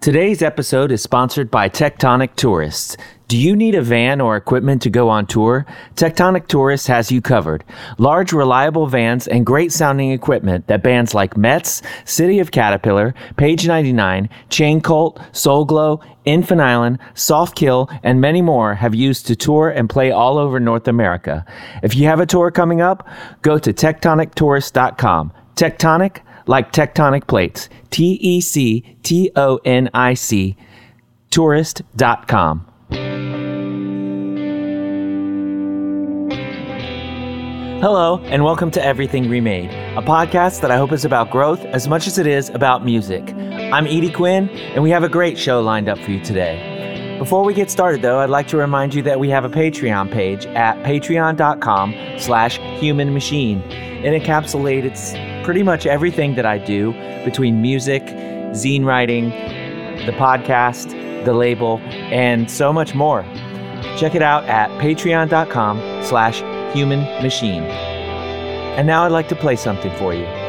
Today's episode is sponsored by Tectonic Tourists. Do you need a van or equipment to go on tour? Tectonic Tourists has you covered. Large, reliable vans and great sounding equipment that bands like Metz, City of Caterpillar, Page 99, Chain Cult, Soul Glo, Infant Island, Soft Kill, and many more have used to tour and play all over North America. If you have a tour coming up, go to tectonictourist.com. Tectonic, like tectonic plates. T E C T O N I C, tourist.com. Hello, and welcome to Everything Remade, a podcast that I hope is about growth as much as it is about music. I'm Edie Quinn, and we have a great show lined up for you today. Before we get started, though, I'd like to remind you that we have a Patreon page at patreon.com slash human machine. It encapsulates pretty much everything that I do between music, zine writing, the podcast, the label, and so much more. Check it out at patreon.com slash human machine. And now I'd like to play something for you.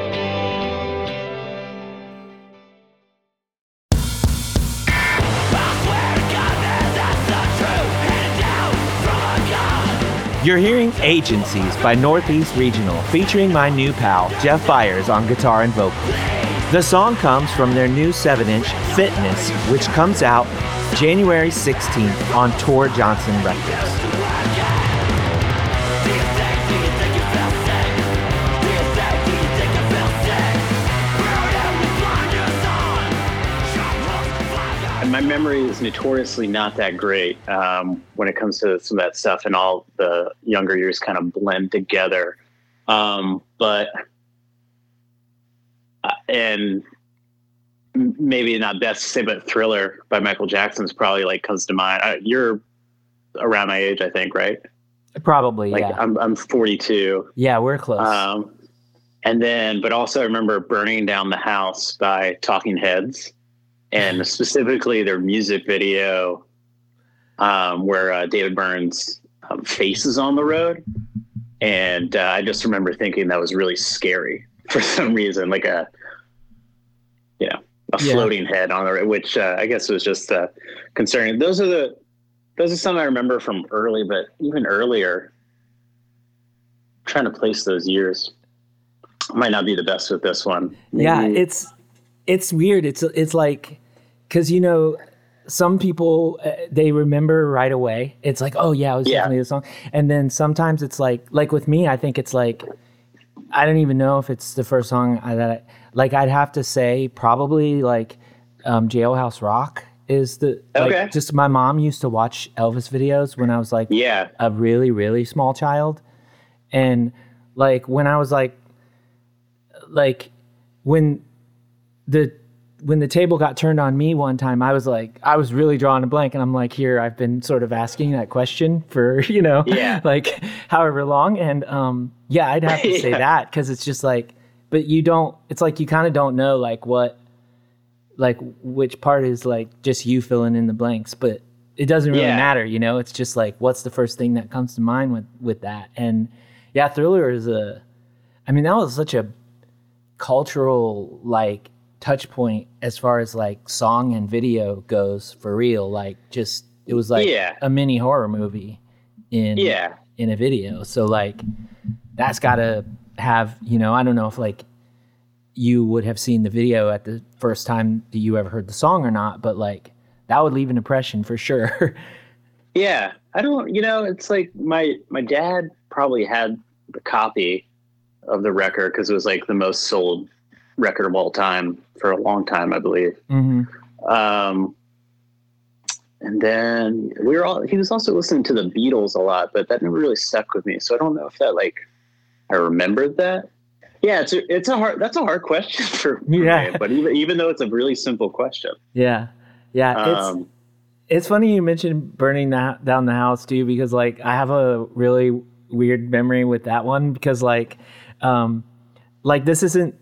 You're hearing Agencies by Northeast Regional, featuring my new pal, Jeff Byers, on guitar and vocals. The song comes from their new 7 inch, Fitness, which comes out January 16th on Tor Johnson Records. Memory is notoriously not that great um, when it comes to some of that stuff, and all the younger years kind of blend together. Um, but uh, and maybe not best to say, but Thriller by Michael Jackson's probably like comes to mind. Uh, you're around my age, I think, right? Probably, like yeah. I'm I'm 42. Yeah, we're close. Um, and then, but also I remember "Burning Down the House" by Talking Heads and specifically their music video um, where uh, David Byrne's um, face is on the road. And uh, I just remember thinking that was really scary for some reason, like a, you know, a yeah. floating head on the road, which uh, I guess was just uh, concerning. Those are the, those are some I remember from early, but even earlier, trying to place those years might not be the best with this one. Maybe. Yeah, it's it's weird. It's it's like because you know some people uh, they remember right away. It's like, oh yeah, it was yeah. definitely the song. And then sometimes it's like, like with me, I think it's like, I don't even know if it's the first song I, that I, like. I'd have to say probably like um, Jailhouse Rock is the okay. Just my mom used to watch Elvis videos when I was like yeah a really really small child, and like when I was like like when the when the table got turned on me one time, I was like, I was really drawing a blank, and I'm like, here, I've been sort of asking that question for you know, yeah. like however long, and um, yeah, I'd have to yeah. say that because it's just like, but you don't. It's like you kind of don't know like what, like which part is like just you filling in the blanks, but it doesn't really yeah. matter, you know. It's just like what's the first thing that comes to mind with with that, and yeah, Thriller is a, I mean, that was such a cultural like touch point as far as like song and video goes for real. Like just it was like yeah. a mini horror movie in yeah in a video. So like that's got to have you know I don't know if like you would have seen the video at the first time that you ever heard the song or not, but like that would leave an impression for sure. yeah, I don't. You know, it's like my my dad probably had the copy of the record because it was like the most sold record of all time for a long time, I believe. Mm-hmm. Um, and then we were all, he was also listening to the Beatles a lot, but that never really stuck with me. So I don't know if that like, I remembered that. Yeah, it's a, it's a hard, that's a hard question for, for yeah. me, but even, even though it's a really simple question. Yeah. Yeah. Um, it's, it's funny you mentioned burning that down the house too, because like I have a really weird memory with that one because like, um, like this isn't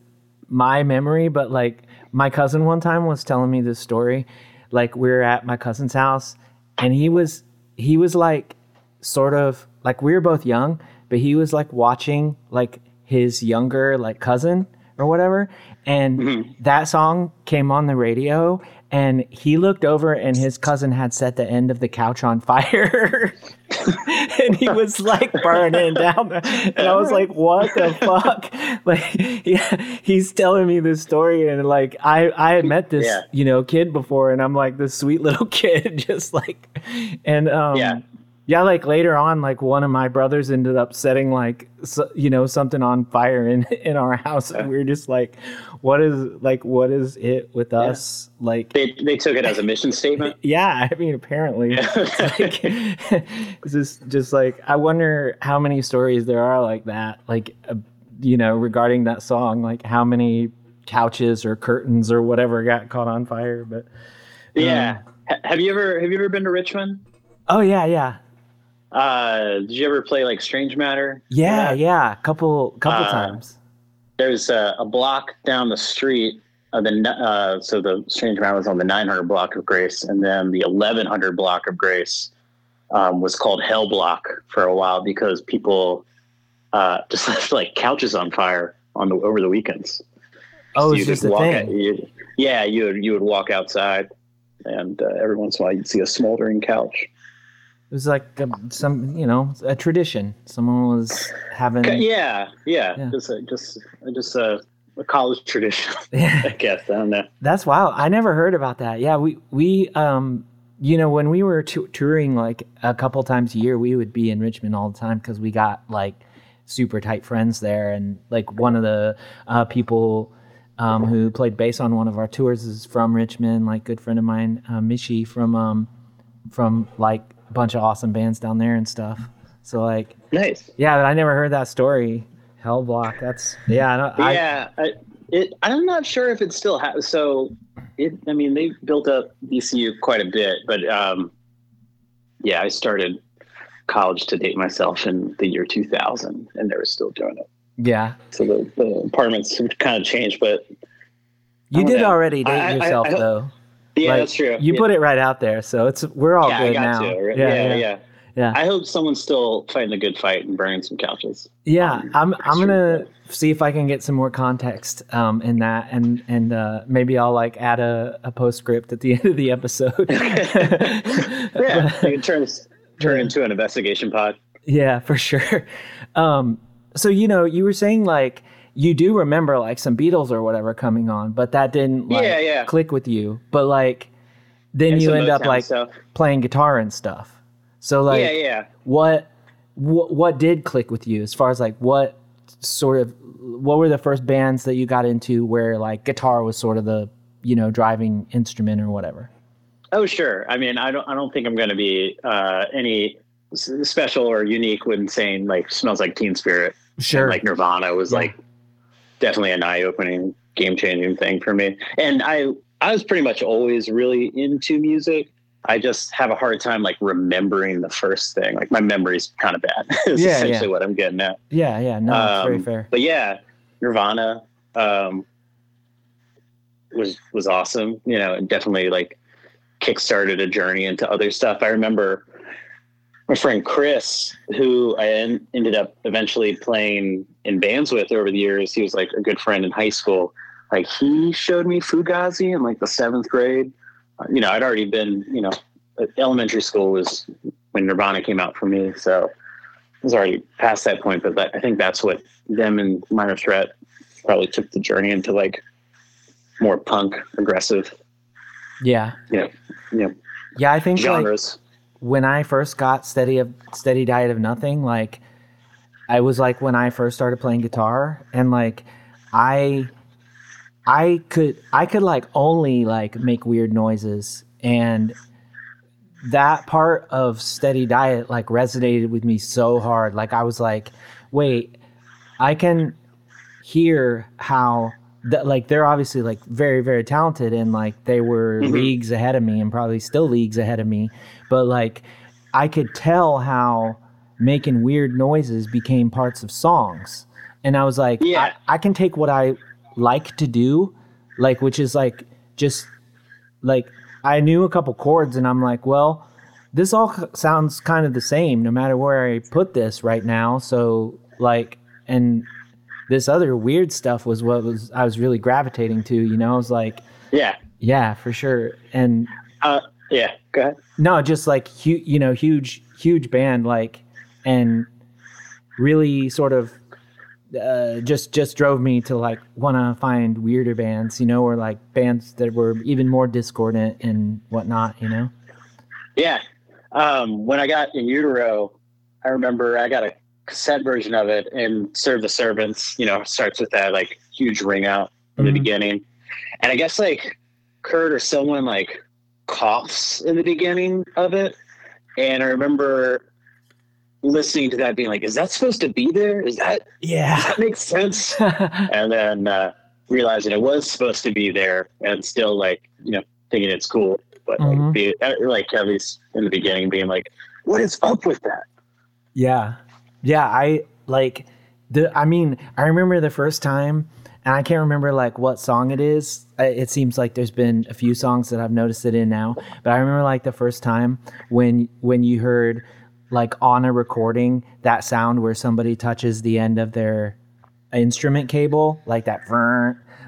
my memory, but like my cousin one time was telling me this story. Like we were at my cousin's house and he was he was like sort of like we were both young, but he was like watching like his younger like cousin or whatever and mm-hmm. that song came on the radio and he looked over and his cousin had set the end of the couch on fire and he was like burning down there and i was like what the fuck like yeah, he's telling me this story and like i i had met this Yeah. you know kid before and i'm like this sweet little kid just like and um Yeah. yeah like later on like one of my brothers ended up setting like so, you know something on fire in in our house and we were just like what is like what is it with us like They they took it as a mission statement. yeah, I mean, apparently, it's like, it's just just like I wonder how many stories there are like that, like uh, you know, regarding that song, like how many couches or curtains or whatever got caught on fire. But Yeah. Ha- Have you ever have you ever been to Richmond? oh yeah, yeah, Uh, did you ever play like Strange Matter? yeah, yeah, A couple couple Uh, times. There's a, a block down the street. Of the uh, so the Strange Matter was on the 900 block of Grace, and then the 1100 block of Grace um, was called Hell Block for a while because people uh, just left like couches on fire on the over the weekends. Oh, So it's just a thing. out- you- yeah, you would you would walk outside, and uh, every once in a while you'd see a smoldering couch. It was like um, some, you know, a tradition. Someone was having. Yeah, yeah, Yeah. just a, just just a, a college tradition, I guess. I don't know. That's wild. I never heard about that. Yeah, we we um you know when we were tou- touring like a couple times a year, we would be in Richmond all the time because we got like super tight friends there, and like one of the uh, people. Um, who played bass on one of our tours is from Richmond, like good friend of mine, uh, Mishi from um, from like a bunch of awesome bands down there and stuff. So like, Nice. yeah, but I never heard that story. Hell Block. That's yeah. I, I, yeah, I, it. I'm not sure if it still has. So, it. I mean, they built up VCU quite a bit, but um, yeah, I started college to date myself in the year 2000, and they were still doing it. yeah. So the, the apartments kind of changed, but You did yeah. already date I- I- yourself I hope- though. Yeah, Like, that's true. You yeah. put it right out there, so it's we're all yeah, good now. Yeah, yeah, yeah, yeah. I hope someone's still fighting a good fight and burning some couches. Yeah, Um, I'm I'm gonna see if I can get some more context um, in that, and and uh, maybe I'll like add a, a postscript at the end of the episode. Yeah, you can turn turn into an investigation pod. yeah, for sure. Um, so you know, you were saying like you do remember like some Beatles or whatever coming on, but that didn't like Yeah, yeah. click with you. But like then And you end up like stuff. playing guitar and stuff. So like yeah, yeah. what what what did click with you as far as like what sort of what were the first bands that you got into where like guitar was sort of the you know driving instrument or whatever Oh, sure. I mean, I don't. I don't think I'm going to be uh, any special or unique when saying like "Smells Like Teen Spirit." sure Like Nirvana was Yeah. like definitely an eye-opening, game-changing thing for me. And I, I was pretty much always really into music. I just have a hard time like remembering the first thing. Like my memory's kind of bad. is Yeah, essentially yeah. what I'm getting at. yeah yeah no it's very Um, fair But yeah, Nirvana um, was was awesome. You know, and definitely like kickstarted a journey into other stuff. I remember my friend Chris, who I en- ended up eventually playing in bands with over the years. He was like a good friend in high school. Like he showed me Fugazi in like the seventh grade. Uh, You know, I'd already been. You know, elementary school was when Nirvana came out for me, so I was already past that point. But that, I think that's what them and Minor Threat probably took the journey into like more punk, aggressive yeah Yeah. know, yeah i think like genres. When i first got steady of steady diet of nothing like i was like when i first started playing guitar and like i i could i could like only like make weird noises and that part of steady diet like resonated with me so hard. Like i was like wait i can hear how that like they're obviously like very very talented and like they were Mhm. leagues ahead of me and probably still leagues ahead of me but like i could tell how making weird noises became parts of songs and i was like Yeah. I, I can take what i like to do like which is like just like I knew a couple chords and I'm like, well, this all sounds kind of the same no matter where I put this right now. So like and this other weird stuff was what was I was really gravitating to, you know? I was like Yeah, Yeah, for sure. And uh, yeah, go ahead. No, just like hu- you know, huge, huge band, like, and really sort of uh, just just drove me to like want to find weirder bands, you know, or like bands that were even more discordant and whatnot, you know. Yeah, um, when I got in utero, I remember I got a cassette version of it and serve the servants. You know, starts with that like huge ring out in mm-hmm. the beginning, and I guess like Kurt or someone like coughs in the beginning of it, and I remember listening to that being like, is that supposed to be there? Is that yeah? Does that makes sense? and then uh, realizing it was supposed to be there, and still like you know thinking it's cool, but mm-hmm. like, be, uh, like at least in the beginning being like, what is up with that? Yeah, yeah. I like the. I mean, I remember the first time. And I can't remember like what song it is. It seems like there's been a few songs that I've noticed it in now. But I remember like the first time when when you heard like on a recording that sound where somebody touches the end of their instrument cable, like that.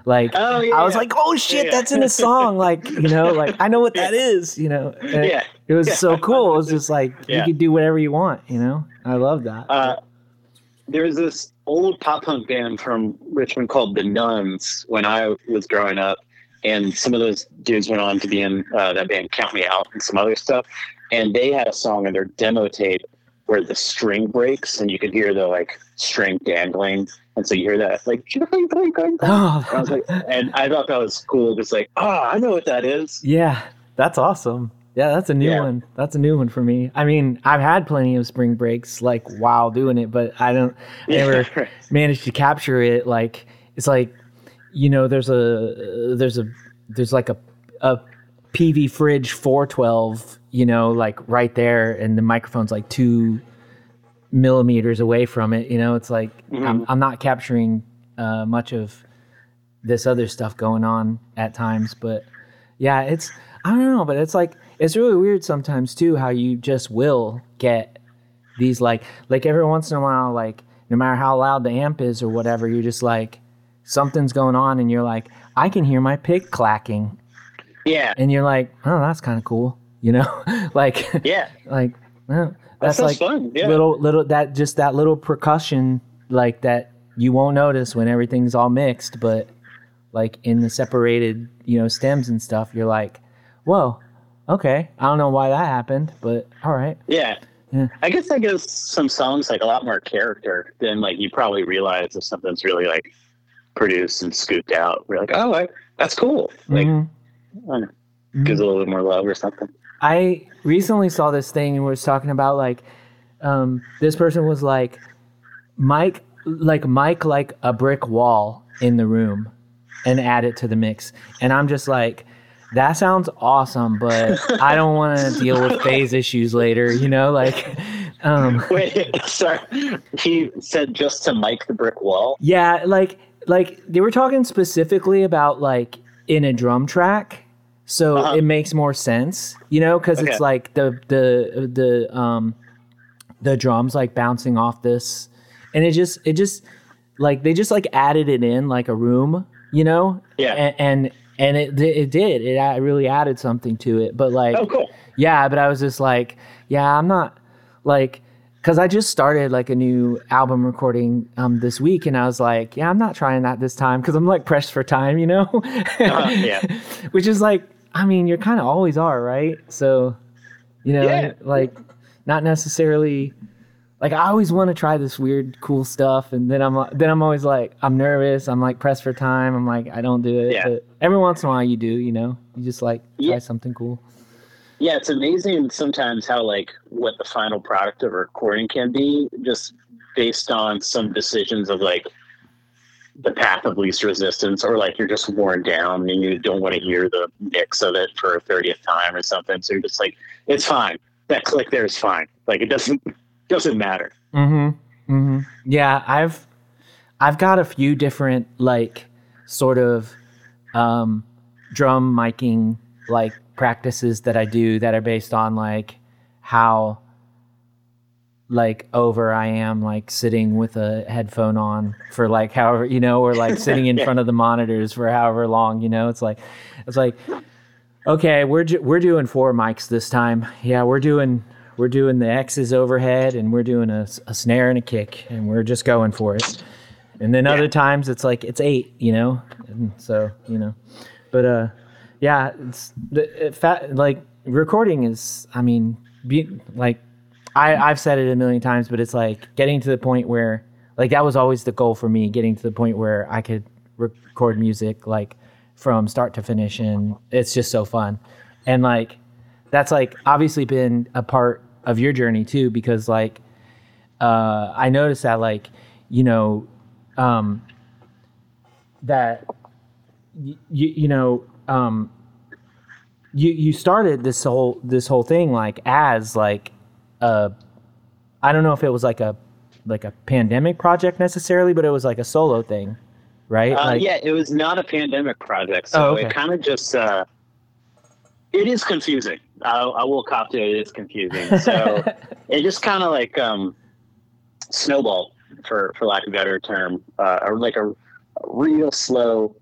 Like oh, yeah, I was like, oh shit, yeah. that's in a song. Like you know, like I know what that is. You know, and yeah. It was so cool. It was just like you could do whatever you want. You know, I love that. Uh, there's this old pop punk band from Richmond called the Nuns when I was growing up, and some of those dudes went on to be in uh, that band Count Me Out and some other stuff and they had a song on their demo tape where the string breaks and you could hear the like string dangling and so you hear that like oh. I was like and I thought that was cool just like oh I know what that is yeah that's awesome yeah that's a new yeah. one that's a new one for me I mean I've had plenty of spring breaks like while doing it but I don't I never yeah. managed to capture it like it's like you know there's a there's a there's like a a Peavey fridge 412 you know, like right there, and the microphone's like two millimeters away from it. You know, it's like mm-hmm. I'm, I'm not capturing uh, much of this other stuff going on at times, but yeah, it's I don't know, but it's like it's really weird sometimes too how you just will get these like like every once in a while like no matter how loud the amp is or whatever, you're just like something's going on and you're like I can hear my pick clacking. Yeah. And you're like, "Oh, that's kind of cool." you know like yeah like well, that's that like fun. Yeah. little little that just that little percussion like that you won't notice when everything's all mixed but like in the separated you know stems and stuff you're like whoa okay i don't know why that happened but all right yeah yeah. I guess that gives some songs like a lot more character than like you probably realize if something's really like produced and scooped out. We're like, oh, I, that's cool. Like, mm-hmm. mm-hmm. gives a little bit more love or something. I recently saw this thing and was talking about like um, this person was like mic like mic like a brick wall in the room and add it to the mix. And I'm just like that sounds awesome, but I don't want to deal with phase issues later, you know, like um Wait, sorry. He said just to mic the brick wall? Yeah, like like they were talking specifically about like in a drum track so uh-huh. it makes more sense, you know, because okay. it's like the the the um the drums like bouncing off this, and it just it just like they just like added it in like a room, you know, yeah, and and, and it it did it really added something to it, but like oh cool, yeah, but I was just like yeah, I'm not like because I just started like a new album recording um, this week, and I was like, yeah, I'm not trying that this time because I'm like pressed for time, you know. uh, yeah. Which is like I mean, you're kind of always are, right? So, you know, yeah. like not necessarily like I always want to try this weird, cool stuff, and then I'm then I'm always like I'm nervous. I'm like pressed for time. I'm like I don't do it. Yeah. But every once in a while you do. You know, you just like try yeah. something cool. Yeah, it's amazing sometimes how like what the final product of a recording can be, just based on some decisions of like the path of least resistance or like you're just worn down and you don't want to hear the mix of it for a 30th time or something so you're just like it's fine that click there is fine like it doesn't doesn't matter mm-hmm mm-hmm yeah i've i've got a few different like sort of um drum miking like practices that i do that are based on like how like over I am like sitting with a headphone on for like however you know or like sitting in front of the monitors for however long you know? It's like it's like okay we're ju- we're doing four mics this time. Yeah we're doing we're doing the X's overhead and we're doing a, a snare and a kick and we're just going for it. And then other times it's like it's eight you know and so you know but uh yeah it's the it, fat like recording is I mean be, like I, I've said it a million times, but it's like getting to the point where, like, that was always the goal for me, getting to the point where I could record music, like, from start to finish. And it's just so fun. And, like, that's, like, obviously been a part of your journey, too, because, like, uh, I noticed that, like, you know, um, that, you, you know, um, you, you started this whole, this whole thing, like, as, like, a I don't know if it was like a like a pandemic project necessarily, but it was like a solo thing, right? Uh, like, yeah, it was not a pandemic project, so Oh, okay. it kind of just uh, it is confusing. I, I will cop to it. It is confusing. So it just kind of like um, snowballed, for for lack of a better term, uh, or like a, a real slow,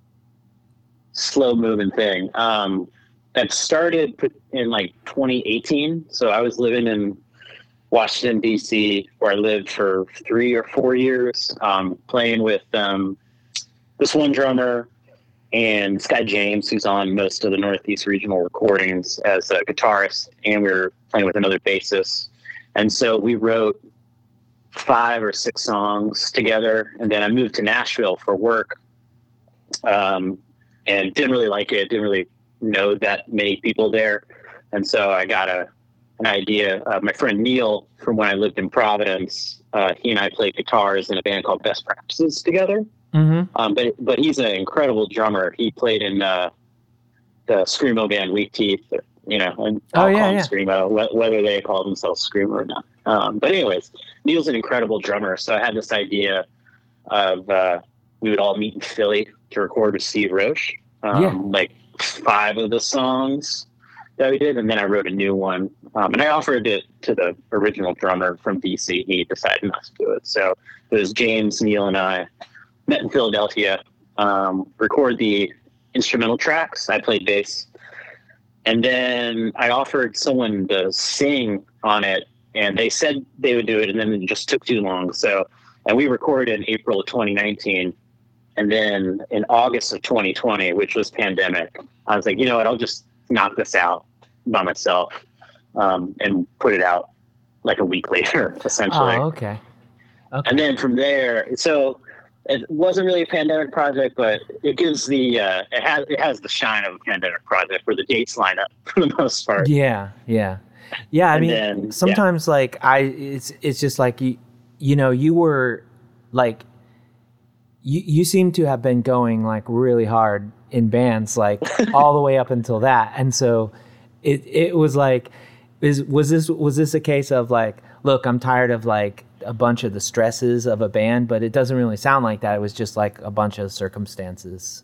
slow moving thing. Um, that started in like 2018. So I was living in Washington D.C., where I lived for three or four years, um, playing with um, this one drummer and Scott James, who's on most of the Northeast regional recordings as a guitarist, and we were playing with another bassist. And so we wrote five or six songs together, and then I moved to Nashville for work, um, and didn't really like it. Didn't really know that many people there, and so I got a an idea. Uh, my friend Neil, from when I lived in Providence, uh, he and I played guitars in a band called Best Practices together. hmm Um, but but he's an incredible drummer. He played in uh, the screamo band Weak Teeth, you know, and Oh, I'll yeah, call yeah. screamo, whether they call themselves screamo or not. Um, but anyways, Neil's an incredible drummer. So I had this idea of uh, we would all meet in Philly to record with Steve Roche, um, Yeah. like five of the songs that we did, and then I wrote a new one. Um, and I offered it to the original drummer from DC. He decided not to do it. So it was James, Neil, and I met in Philadelphia, um, record the instrumental tracks. I played bass. And then I offered someone to sing on it, and they said they would do it, and then it just took too long. So, and we recorded in April of 2019. And then in August of 2020, which was pandemic, I was like, you know what, I'll just knock this out by myself um, and put it out like a week later, essentially. Oh, okay. Okay. And then from there, so it wasn't really a pandemic project, but it gives the uh, it has it has the shine of a pandemic project where the dates line up for the most part. Yeah, yeah, yeah. I And mean, then, yeah. sometimes like I, it's it's just like you, you know, you were like, you you seem to have been going like really hard in bands, like all the way up until that, and so it it was like, is was this was this a case of like, look, I'm tired of like a bunch of the stresses of a band, but it doesn't really sound like that. It was just like a bunch of circumstances.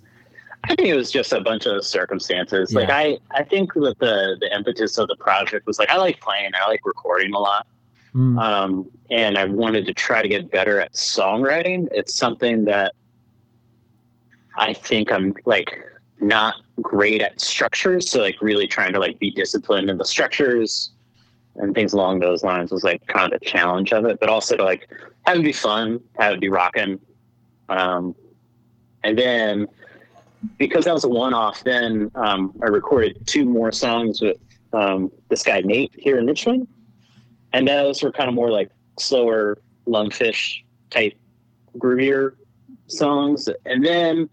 I think it was just a bunch of circumstances. Like I, I think that the the impetus of the project was like I like playing, I like recording a lot, Mm. um, and I wanted to try to get better at songwriting. It's something that I think I'm like not great at structures. So like really trying to like be disciplined in the structures and things along those lines was like kind of the challenge of it. But also to like have it be fun, have it be rocking. Um, and then because that was a one off, then um, I recorded two more songs with um, this guy Nate here in Richmond. And those were kind of more like slower lungfish type groovier songs. And then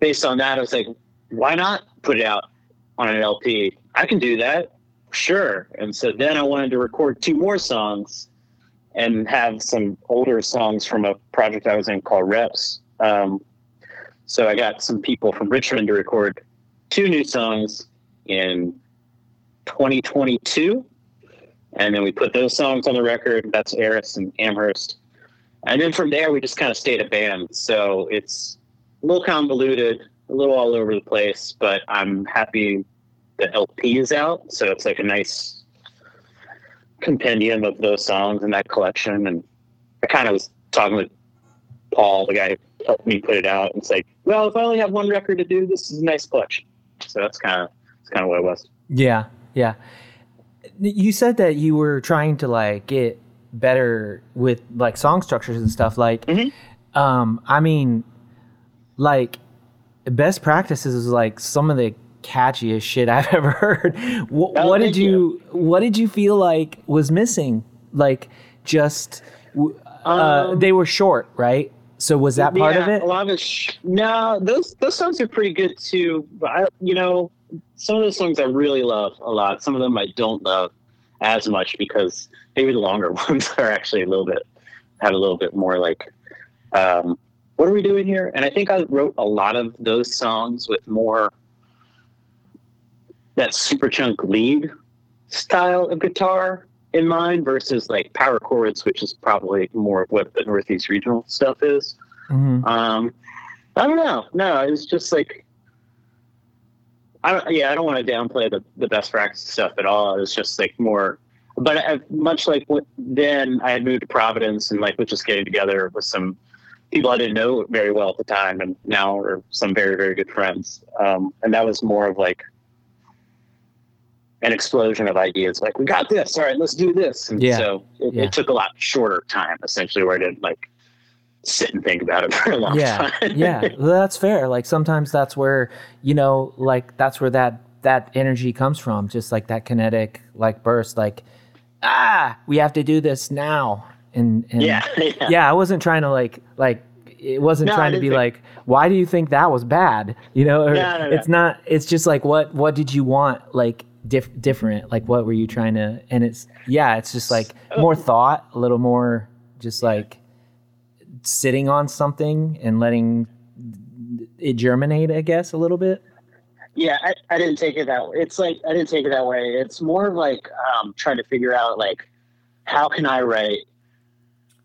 based on that, I was like, why not put it out on an LP? I can do that. Sure. And so then I wanted to record two more songs and have some older songs from a project I was in called Reps. Um, so I got some people from Richmond to record two new songs in 2022. And then we put those songs on the record. That's Eris and Amherst. And then from there, we just kind of stayed a band. So it's a little convoluted, a little all over the place, but I'm happy the LP is out. So it's like a nice compendium of those songs in that collection. And I kind of was talking with Paul, the guy who helped me put it out, and say, well, if I only have one record to do, this is a nice collection. So that's kind of that's kind of what it was. Yeah, yeah. You said that you were trying to like get better with like song structures and stuff. Like, Mm-hmm. um, I mean, like best practices is like some of the catchiest shit I've ever heard. What, Oh, what did you, you. What did you feel like was missing? Like, just uh, Um, they were short, right? So was that part of it? A lot of it. Sh- no, those those songs are pretty good too. But I, you know, some of those songs I really love a lot. Some of them I don't love as much because maybe the longer ones are actually a little bit have a little bit more like, um, what are we doing here? And I think I wrote a lot of those songs with more that Superchunk lead style of guitar in mind versus like power chords, which is probably more of what the Northeast regional stuff is. Mhm. Um, I don't know. No, it was just like, I don't, yeah, I don't want to downplay the, the best practice stuff at all. It was just like more, but I, much like what, then I had moved to Providence and like was just getting together with some people I didn't know very well at the time, and now are some very very good friends. Um, and that was more of like an explosion of ideas. Like we got this. All right, let's do this. And Yeah. so it, Yeah. it took a lot shorter time, essentially, where I didn't like sit and think about it for a long yeah time. yeah well, that's fair like sometimes that's where you know like that's where that that energy comes from just like that kinetic like burst like ah we have to do this now and, and yeah, yeah. yeah i wasn't trying to like like it wasn't No, trying to be think- like why do you think that was bad you know no, no. it's not it's just like what what did you want like diff- different like what were you trying to and it's yeah it's just like Oh. more thought a little more just like sitting on something and letting it germinate i guess a little bit Yeah, I, I didn't take it that way. It's like I didn't take it that way. It's more of like um, trying to figure out like how can I write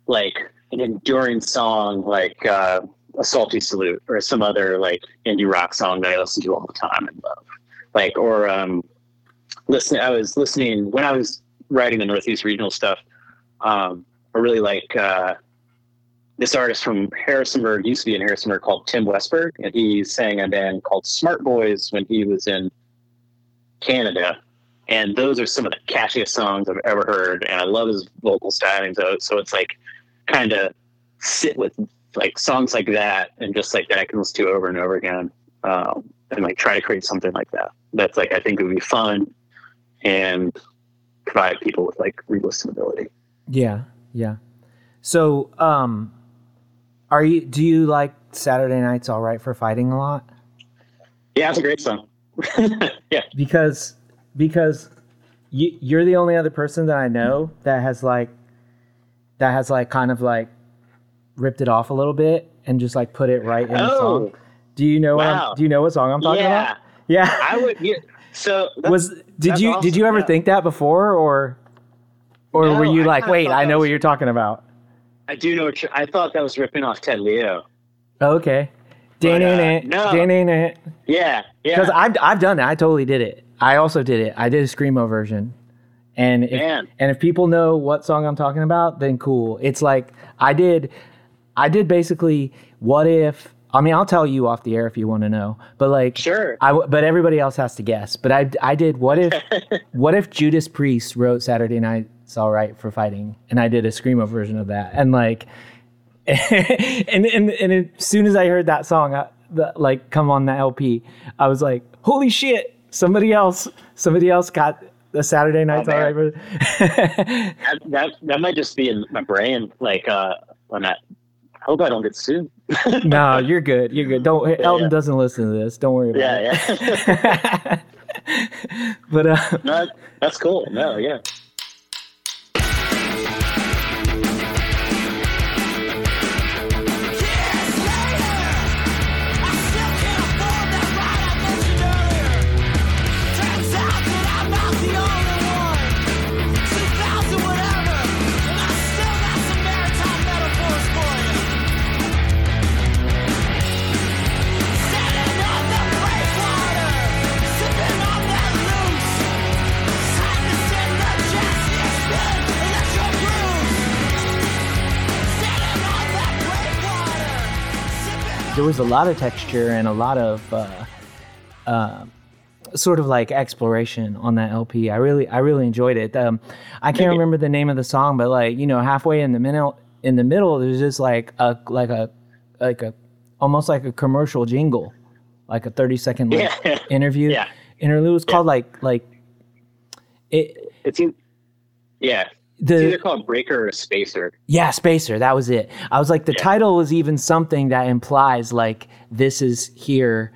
like an enduring song like uh, a salty salute or some other like indie rock song that I listen to all the time and love. Like or um. I was listening when I was writing the Northeast regional stuff. Um, I really like uh, this artist from Harrisonburg, used to be in Harrisonburg, called Tim Westberg, and he sang a band called Smart Boys when he was in Canada. And those are some of the catchiest songs I've ever heard, and I love his vocal styling. So, so it's like kind of sit with like songs like that, and just like that I can listen to over and over again, um, and like try to create something like that. That's like I think it would be fun and provide people with like re-listenability. yeah yeah so um are you do you like saturday nights all right for fighting a lot Yeah, it's a great song. yeah. because because you, you're the only other person that I know that has like that has like kind of like ripped it off a little bit and just like put it right in the Oh, song. Do you know what wow. Do you know what song I'm talking yeah. about? Yeah. I would. Yeah. So Was did you did you ever yeah. think that before or or No, were you I like, wait, I know what you're talking about? I do know. I thought that was ripping off Ted Leo. Okay. But, uh, no. Yeah. Yeah. Because I've I've done it. I totally did it. I also did it. I did a screamo version, and if, Man. and if people know what song I'm talking about, then cool. It's like I did. I did basically. What if? I mean, I'll tell you off the air if you want to know. But like, Sure. I but everybody else has to guess. But I I did. What if? what if Judas Priest wrote Saturday Night's All Right for Fighting, and I did a screamo version of that, and like. and, and and as soon as I heard that song, I, the, like come on the LP, I was like, "Holy shit! Somebody else, somebody else got the Saturday Night's All man. Right." that, that that might just be in my brain. Like, uh, when I hope I don't get sued. no, you're good. You're good. Don't. Elton yeah. doesn't listen to this. Don't worry about it. Yeah. Yeah. but uh, no, that's cool. No. Yeah. There was a lot of texture and a lot of uh, uh, sort of like exploration on that LP. I really I really enjoyed it. Um, I can't remember the name of the song, but like you know, halfway in the middle in the middle, there's just like a like a like a almost like a commercial jingle, like a thirty second like, Yeah. interview Yeah. interlude. It was called like like it It's e- yeah. It's either called Breaker or Spacer. yeah spacer. That was it. I was like the Yeah. title was even something that implies like this is here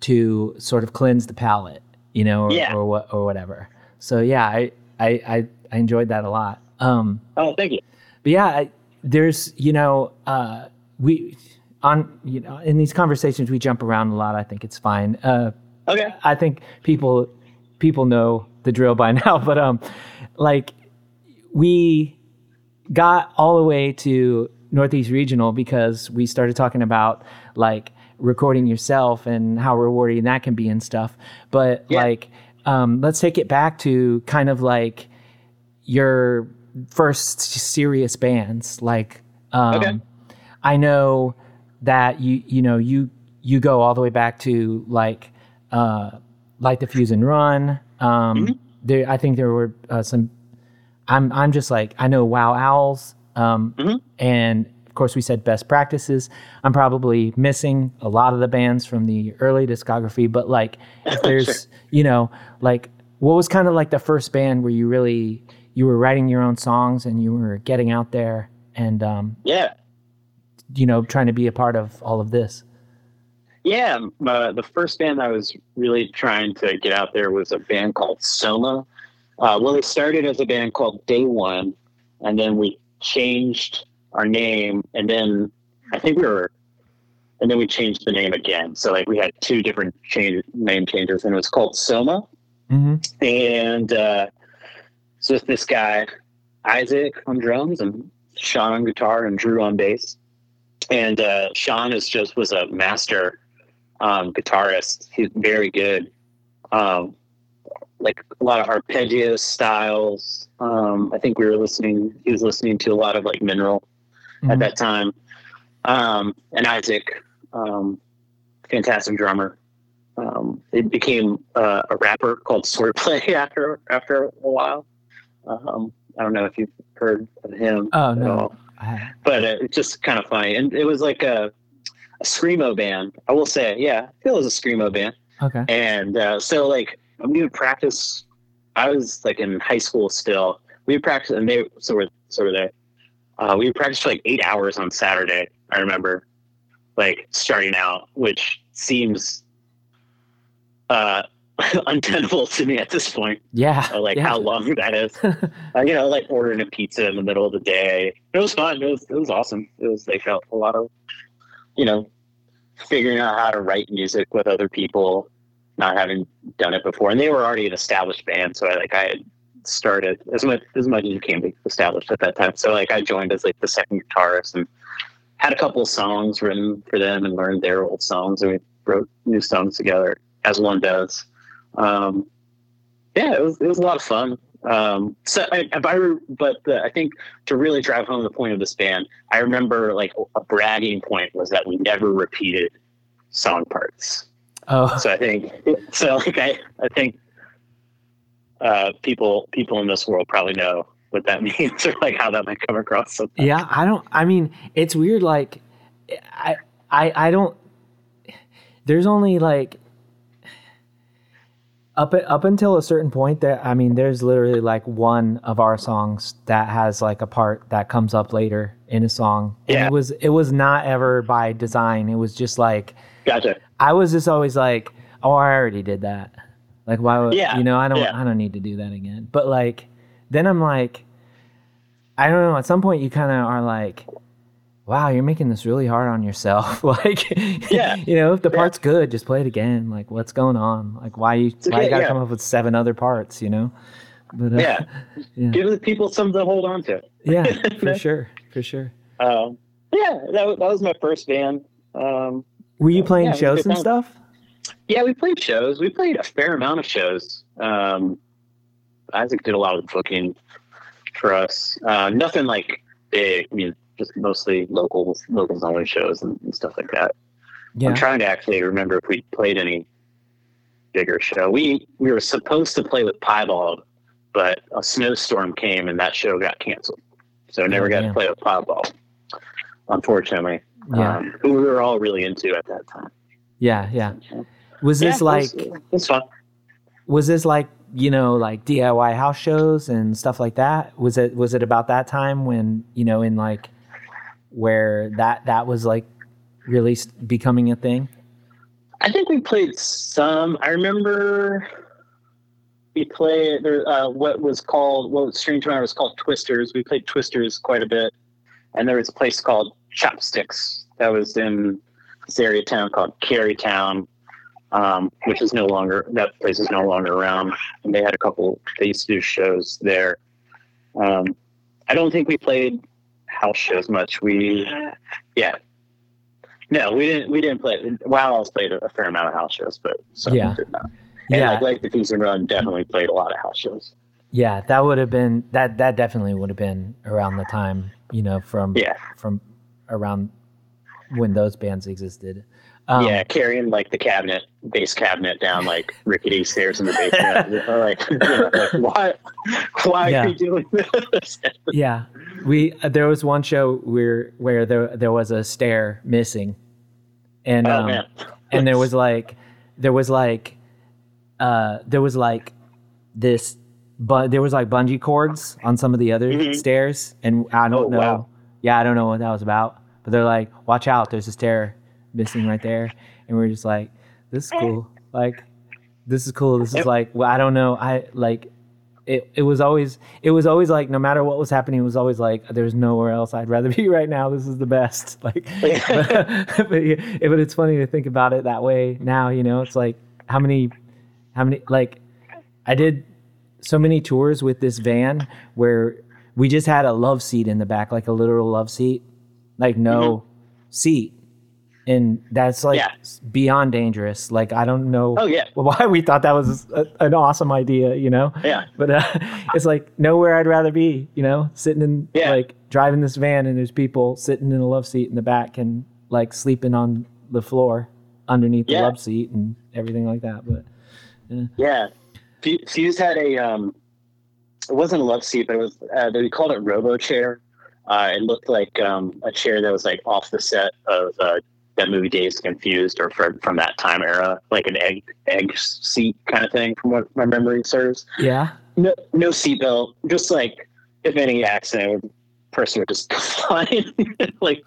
to sort of cleanse the palate, you know, or, Yeah. or what or whatever. So yeah, I I I, I enjoyed that a lot. Um, Oh, thank you. but yeah, I, there's you know uh, we on you know in these conversations we jump around a lot. I think it's fine. Uh, Okay. I think people people know the drill by now, but um, like we got all the way to Northeast Regional because we started talking about like recording yourself and how rewarding that can be and stuff. But Yeah. like, um, let's take it back to kind of like your first serious bands. Like, um, Okay. I know that you you know you you go all the way back to like uh, light the fuse and run. Um, Mm-hmm. There, I think there were uh, some. I'm I'm just like I know Wow Owls, um, Mm-hmm. and of course we said best practices. I'm probably missing a lot of the bands from the early discography, but like if there's you know like what was kind of like the first band where you really you were writing your own songs and you were getting out there and um, Yeah. you know trying to be a part of all of this. Yeah, uh, the first band I was really trying to get out there was a band called Soma. Uh, well, it started as a band called Day One, and then we changed our name, and then I think we were, and then we changed the name again. So like we had two different change, name changes, and it was called Soma. Mm-hmm. And uh, so it's this guy, Isaac on drums, and Sean on guitar, and Drew on bass. And uh, Sean is just was a master um, guitarist. He's very good. Um, like a lot of arpeggio styles. Um, I think we were listening. He was listening to a lot of like Mineral Mhm. at that time. Um, and Isaac, um, fantastic drummer. Um, it became uh, a rapper called Swordplay after after a while. Um, I don't know if you've heard of him. Oh at no, all but uh, it's just kind of funny. And it was like a, a screamo band. I will say, yeah, I feel it was a screamo band. okay. And uh, so like we would practice. I was like in high school still. We would practice, and they so were so were they. Uh, we would practice for like eight hours on Saturday. I remember, like starting out, which seems uh, untenable to me at this point Yeah, or like yeah. how long that is. uh, you know, like ordering a pizza in the middle of the day. It was fun. It was it was awesome. It was they felt a lot of, you know, figuring out how to write music with other people, not having done it before, and they were already an established band. So I like I started as much as much as you can be established at that time. So like I joined as like the second guitarist and had a couple of songs written for them and learned their old songs and we wrote new songs together as one does. Um, yeah, it was it was a lot of fun. Um, so I, if I but the, I think to really drive home the point of this band, I remember like a bragging point was that we never repeated song parts. Oh, So I think so. Like I, I think uh, people people in this world probably know what that means or like how that might come across. sometimes. yeah. I don't. I mean, it's weird. Like, I, I, I don't. There's only like up up until a certain point. That I mean, there's literally like one of our songs that has like a part that comes up later in a song. And it was it was not ever by design. It was just like Gotcha. I was just always like, oh, I already did that. Like, why would Yeah, you know? I don't. yeah. I don't need to do that again. But like, then I'm like, I don't know. At some point, you kind of are like, wow, you're making this really hard on yourself. like, Yeah. you know, if the Yeah. part's good, just play it again. Like, what's going on? Like, why you why okay, you gotta yeah. come up with seven other parts? You know. But uh, Yeah. yeah, Give the people something to hold on to. yeah, for sure, for sure. Um, yeah, that, was- that was my first band. Um, Were you playing Yeah, it was a shows and stuff? yeah, we played shows. We played a fair amount of shows. Um, Isaac did a lot of the booking for us. Uh, nothing like big. I mean, just mostly local, locals only shows and, and stuff like that. Yeah. I'm trying to actually remember if we played any bigger show. We we were supposed to play with Piebald, but a snowstorm came and that show got canceled. So I never Oh, got to play with Piebald, unfortunately. Yeah. Um, who we were all really into at that time. Yeah, yeah. Was this Yeah, like it was, it was fun. was this like you know like DIY house shows and stuff like that? Was it was it about that time when you know in like where that that was like really becoming a thing? I think we played some. I remember we played there. Uh, what was called what was Strange Matter was called Twisters. We played Twisters quite a bit, and there was a place called Chopsticks that was in this area town called Carytown, um, which is no longer that place is no longer around. And they had a couple. They used to do shows there. Um, I don't think we played house shows much. We yeah. No, we didn't. We didn't play. Wow, Owls played a fair amount of house shows, but some Yeah. did not. And Yeah, like, like the Thieves and Run definitely played a lot of house shows. yeah. That would have been that that definitely would have been around the time you know from Yeah, from around when those bands existed. Um, yeah, carrying like the cabinet, bass cabinet down like rickety stairs in the basement. Like, know, like, why, why Yeah. are you doing this? Yeah, we uh, there was one show where where there there was a stair missing, and oh um, and there was like there was like uh there was like this but there was like bungee cords on some of the other Mhm. stairs and i don't Oh, know wow. yeah i don't know what that was about but they're like watch out there's a stair missing right there. And we're just like this is cool. Like this is cool. This is like well i don't know. I like it, it was always it was always like no matter what was happening it was always like there's nowhere else i'd rather be right now. This is the best. Like but, but, yeah, but it's funny to think about it that way now you know? It's like how many how many like i did so many tours with this van where we just had a love seat in the back like a literal love seat like no seat and that's like Yeah. beyond dangerous like i don't know Oh, yeah. why we thought that was a, an awesome idea you know yeah, but uh, it's like nowhere I'd rather be, you know, sitting in Yeah. like driving this van and there's people sitting in a love seat in the back and like sleeping on the floor underneath the love seat and everything like that. But yeah. Fu- Fuse had a um, it wasn't a love seat, but it was uh, they called it Robo Chair. Uh, it looked like um, a chair that was like off the set of uh, that movie Days Confused, or from from that time era, like an egg egg seat kind of thing, from what my memory serves. yeah, No, no seatbelt, just like if any accident, person would just flying. like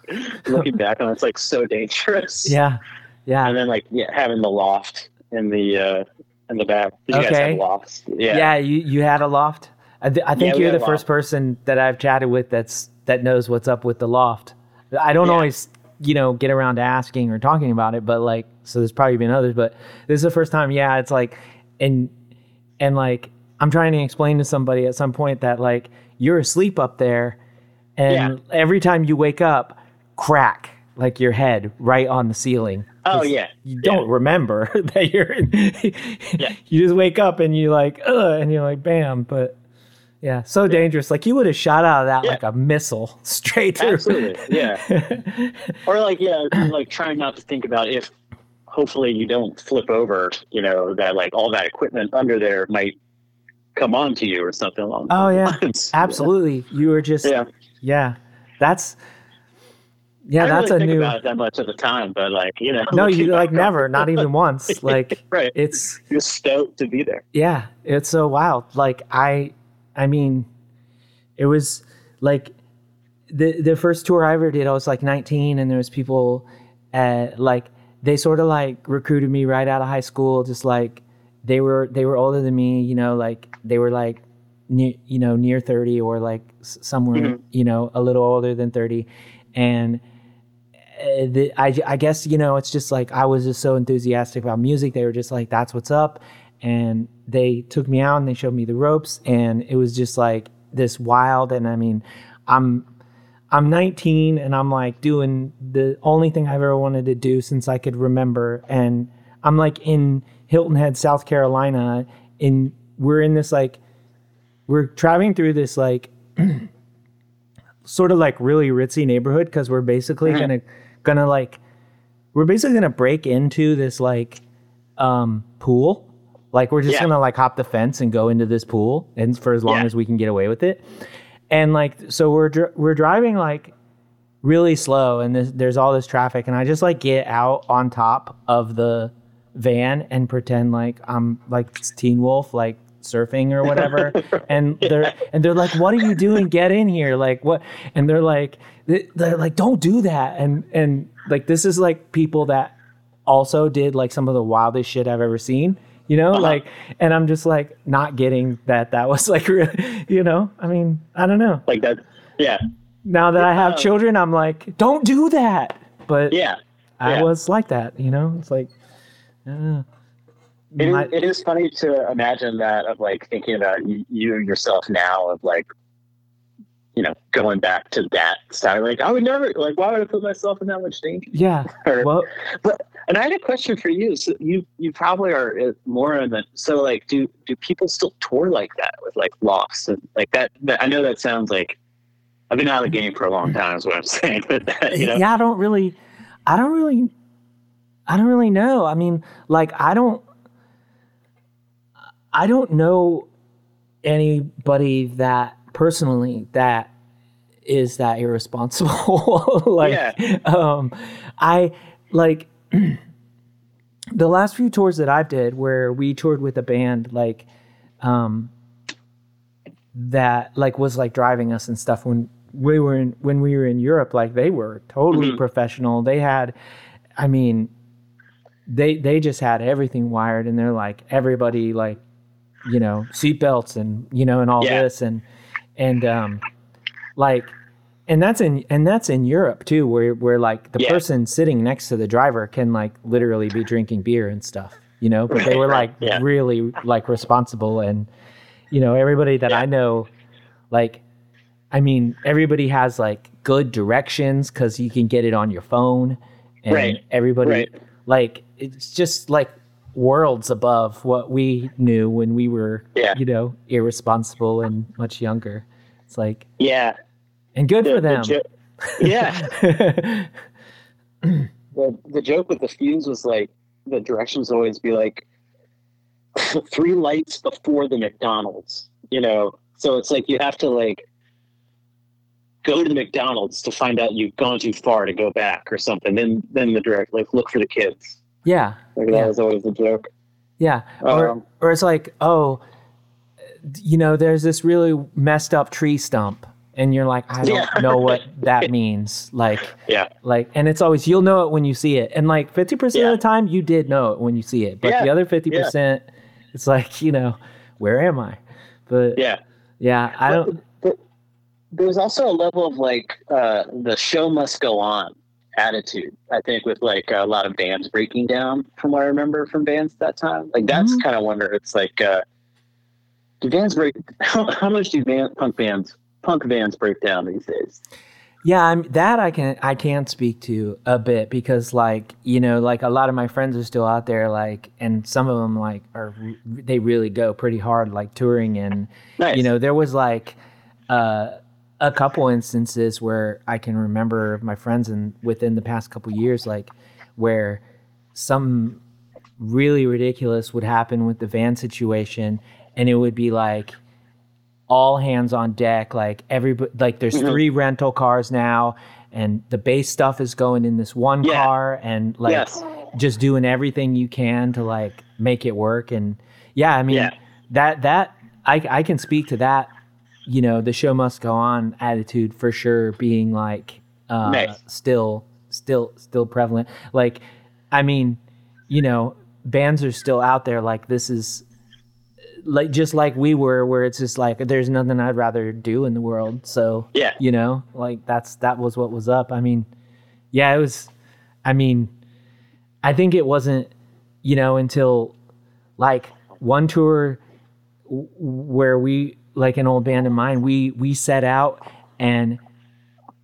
looking back on it, it's like so dangerous. yeah, yeah, and then like yeah, having the loft in the uh, in the back. Did you guys Okay. have lofts? yeah. Yeah, you you had a loft. I, th- I think Yeah, you're the first person that I've chatted with that's that knows what's up with the loft. I don't Yeah. always, you know, get around to asking or talking about it, but like, so there's probably been others, but this is the first time. Yeah, it's like, and and like, I'm trying to explain to somebody at some point that like you're asleep up there, and every time you wake up, crack like your head right on the ceiling. Oh yeah. You don't remember that you're. In, You just wake up and you like, ugh, and you're like, bam. But yeah, so dangerous. Like you would have shot out of that Yeah. like a missile straight through. Absolutely. Yeah. or like yeah, like trying not to think about if hopefully you don't flip over. You know that like all that equipment under there might come onto you or something along. oh yeah, lines. absolutely. You were just yeah. Yeah. That's yeah, I that's really a think new. about it that much at the time, but like you know. No, you like never, not even once. Like right. it's You're stoked to be there. yeah, it's so wild. Like I, I mean, it was like the the first tour I ever did. I was like 19, and there was people, uh, like they sort of like recruited me right out of high school. Just like they were they were older than me. You know, like they were like near you know near 30 or like somewhere you know a little older than 30, and. uh, The, I, I guess you know it's just like I was just so enthusiastic about music. They were just like, "That's what's up," and they took me out and they showed me the ropes and it was just like this wild and i mean i'm i'm 19 and i'm like doing the only thing i've ever wanted to do since i could remember and i'm like in hilton head south carolina in we're in this like we're traveling through this like sort of like really ritzy neighborhood because we're basically gonna gonna like we're basically gonna break into this like um pool. Like we're just Yeah. gonna like hop the fence and go into this pool, and for as long Yeah. as we can get away with it. And like so we're dr- we're driving like really slow, and there's, there's all this traffic, and I just like get out on top of the van and pretend like I'm like Teen Wolf, like surfing or whatever. and they're and they're like, "What are you doing? Get in here!" Like what? And they're like, they're like, "Don't do that!" And and like this is like people that also did like some of the wildest shit I've ever seen. You know, like, and I'm just like not getting that. That was like, really, you know. I mean, I don't know. Like that. Yeah. Now that I have Yeah. children, I'm like, don't do that. But Yeah. I yeah. was like that. You know, it's like, uh, It is, my- it is funny to imagine that of like thinking about you, you yourself now of like, you know, going back to that style. Like I would never like why would I put myself in that much danger? yeah. Or- Well, but and I had a question for you. So you you probably are uh, more in the so like do do people still tour like that with like Lost and like that? that I know that sounds like I've been out of the game for a long time. Is what I'm saying. But that, you know, yeah, I don't really, I don't really, I don't really know. I mean, like, I don't, I don't know anybody that personally that is that irresponsible. like, Yeah. um, I like the last few tours that I've did where we toured with a band, like, um, that like was like driving us and stuff when we were in when we were in Europe like they were totally Mhm. professional they had I mean they they just had everything wired and they're like everybody like you know seatbelts and you know and all Yeah. this and and um like and that's in and that's in Europe too where where like the Yeah. person sitting next to the driver can like literally be drinking beer and stuff you know but they were like yeah. really like responsible and you know everybody that Yeah. I know like I mean everybody has like good directions cuz you can get it on your phone and Right, everybody right. like it's just like worlds above what we knew when we were you know irresponsible and much younger it's like yeah, and good The- for the them jo- yeah. the the joke with the fuse was like the directions always be like three lights before the McDonald's, you know. So it's like you have to like go to the McDonald's to find out you've gone too far to go back or something. Then then the direct like look for the kids. yeah Like Yeah. that was always a joke. Yeah. Or, Um, or it's like, oh, you know, there's this really messed up tree stump. And you're like, I don't Yeah. know what that means. Like, Yeah. like, and it's always, you'll know it when you see it. And like 50% Yeah. of the time, you did know it when you see it. But Yeah. the other 50%, it's like, you know, where am I? But yeah, Yeah. I don't, But there was also a level of like uh, the show must go on attitude. I think with like a lot of bands breaking down, from what I remember from bands at that time. Like that's Mhm. kind of wonder. It's like, uh, do bands break? How, how much do band, punk bands punk bands break down these days? Yeah, I'm, that I can I can speak to a bit because like you know like a lot of my friends are still out there like and some of them like are they really go pretty hard like touring and Nice. you know there was like uh, a couple instances where I can remember my friends and within the past couple years like where some really ridiculous would happen with the van situation and it would be like all hands on deck like everybody like there's Mhm. three rental cars now and the bass stuff is going in this one Yeah. car and like Yes. just doing everything you can to like make it work and yeah i mean Yeah. that that I, I can speak to that you know the show must go on attitude for sure being like uh Nice. still still still prevalent like i mean you know bands are still out there like this is like just like we were where it's just like there's nothing i'd rather do in the world. So Yeah. you know like that's that was what was up. I mean yeah it was i mean i think it wasn't you know until like one tour where we like an old band of mine we we set out and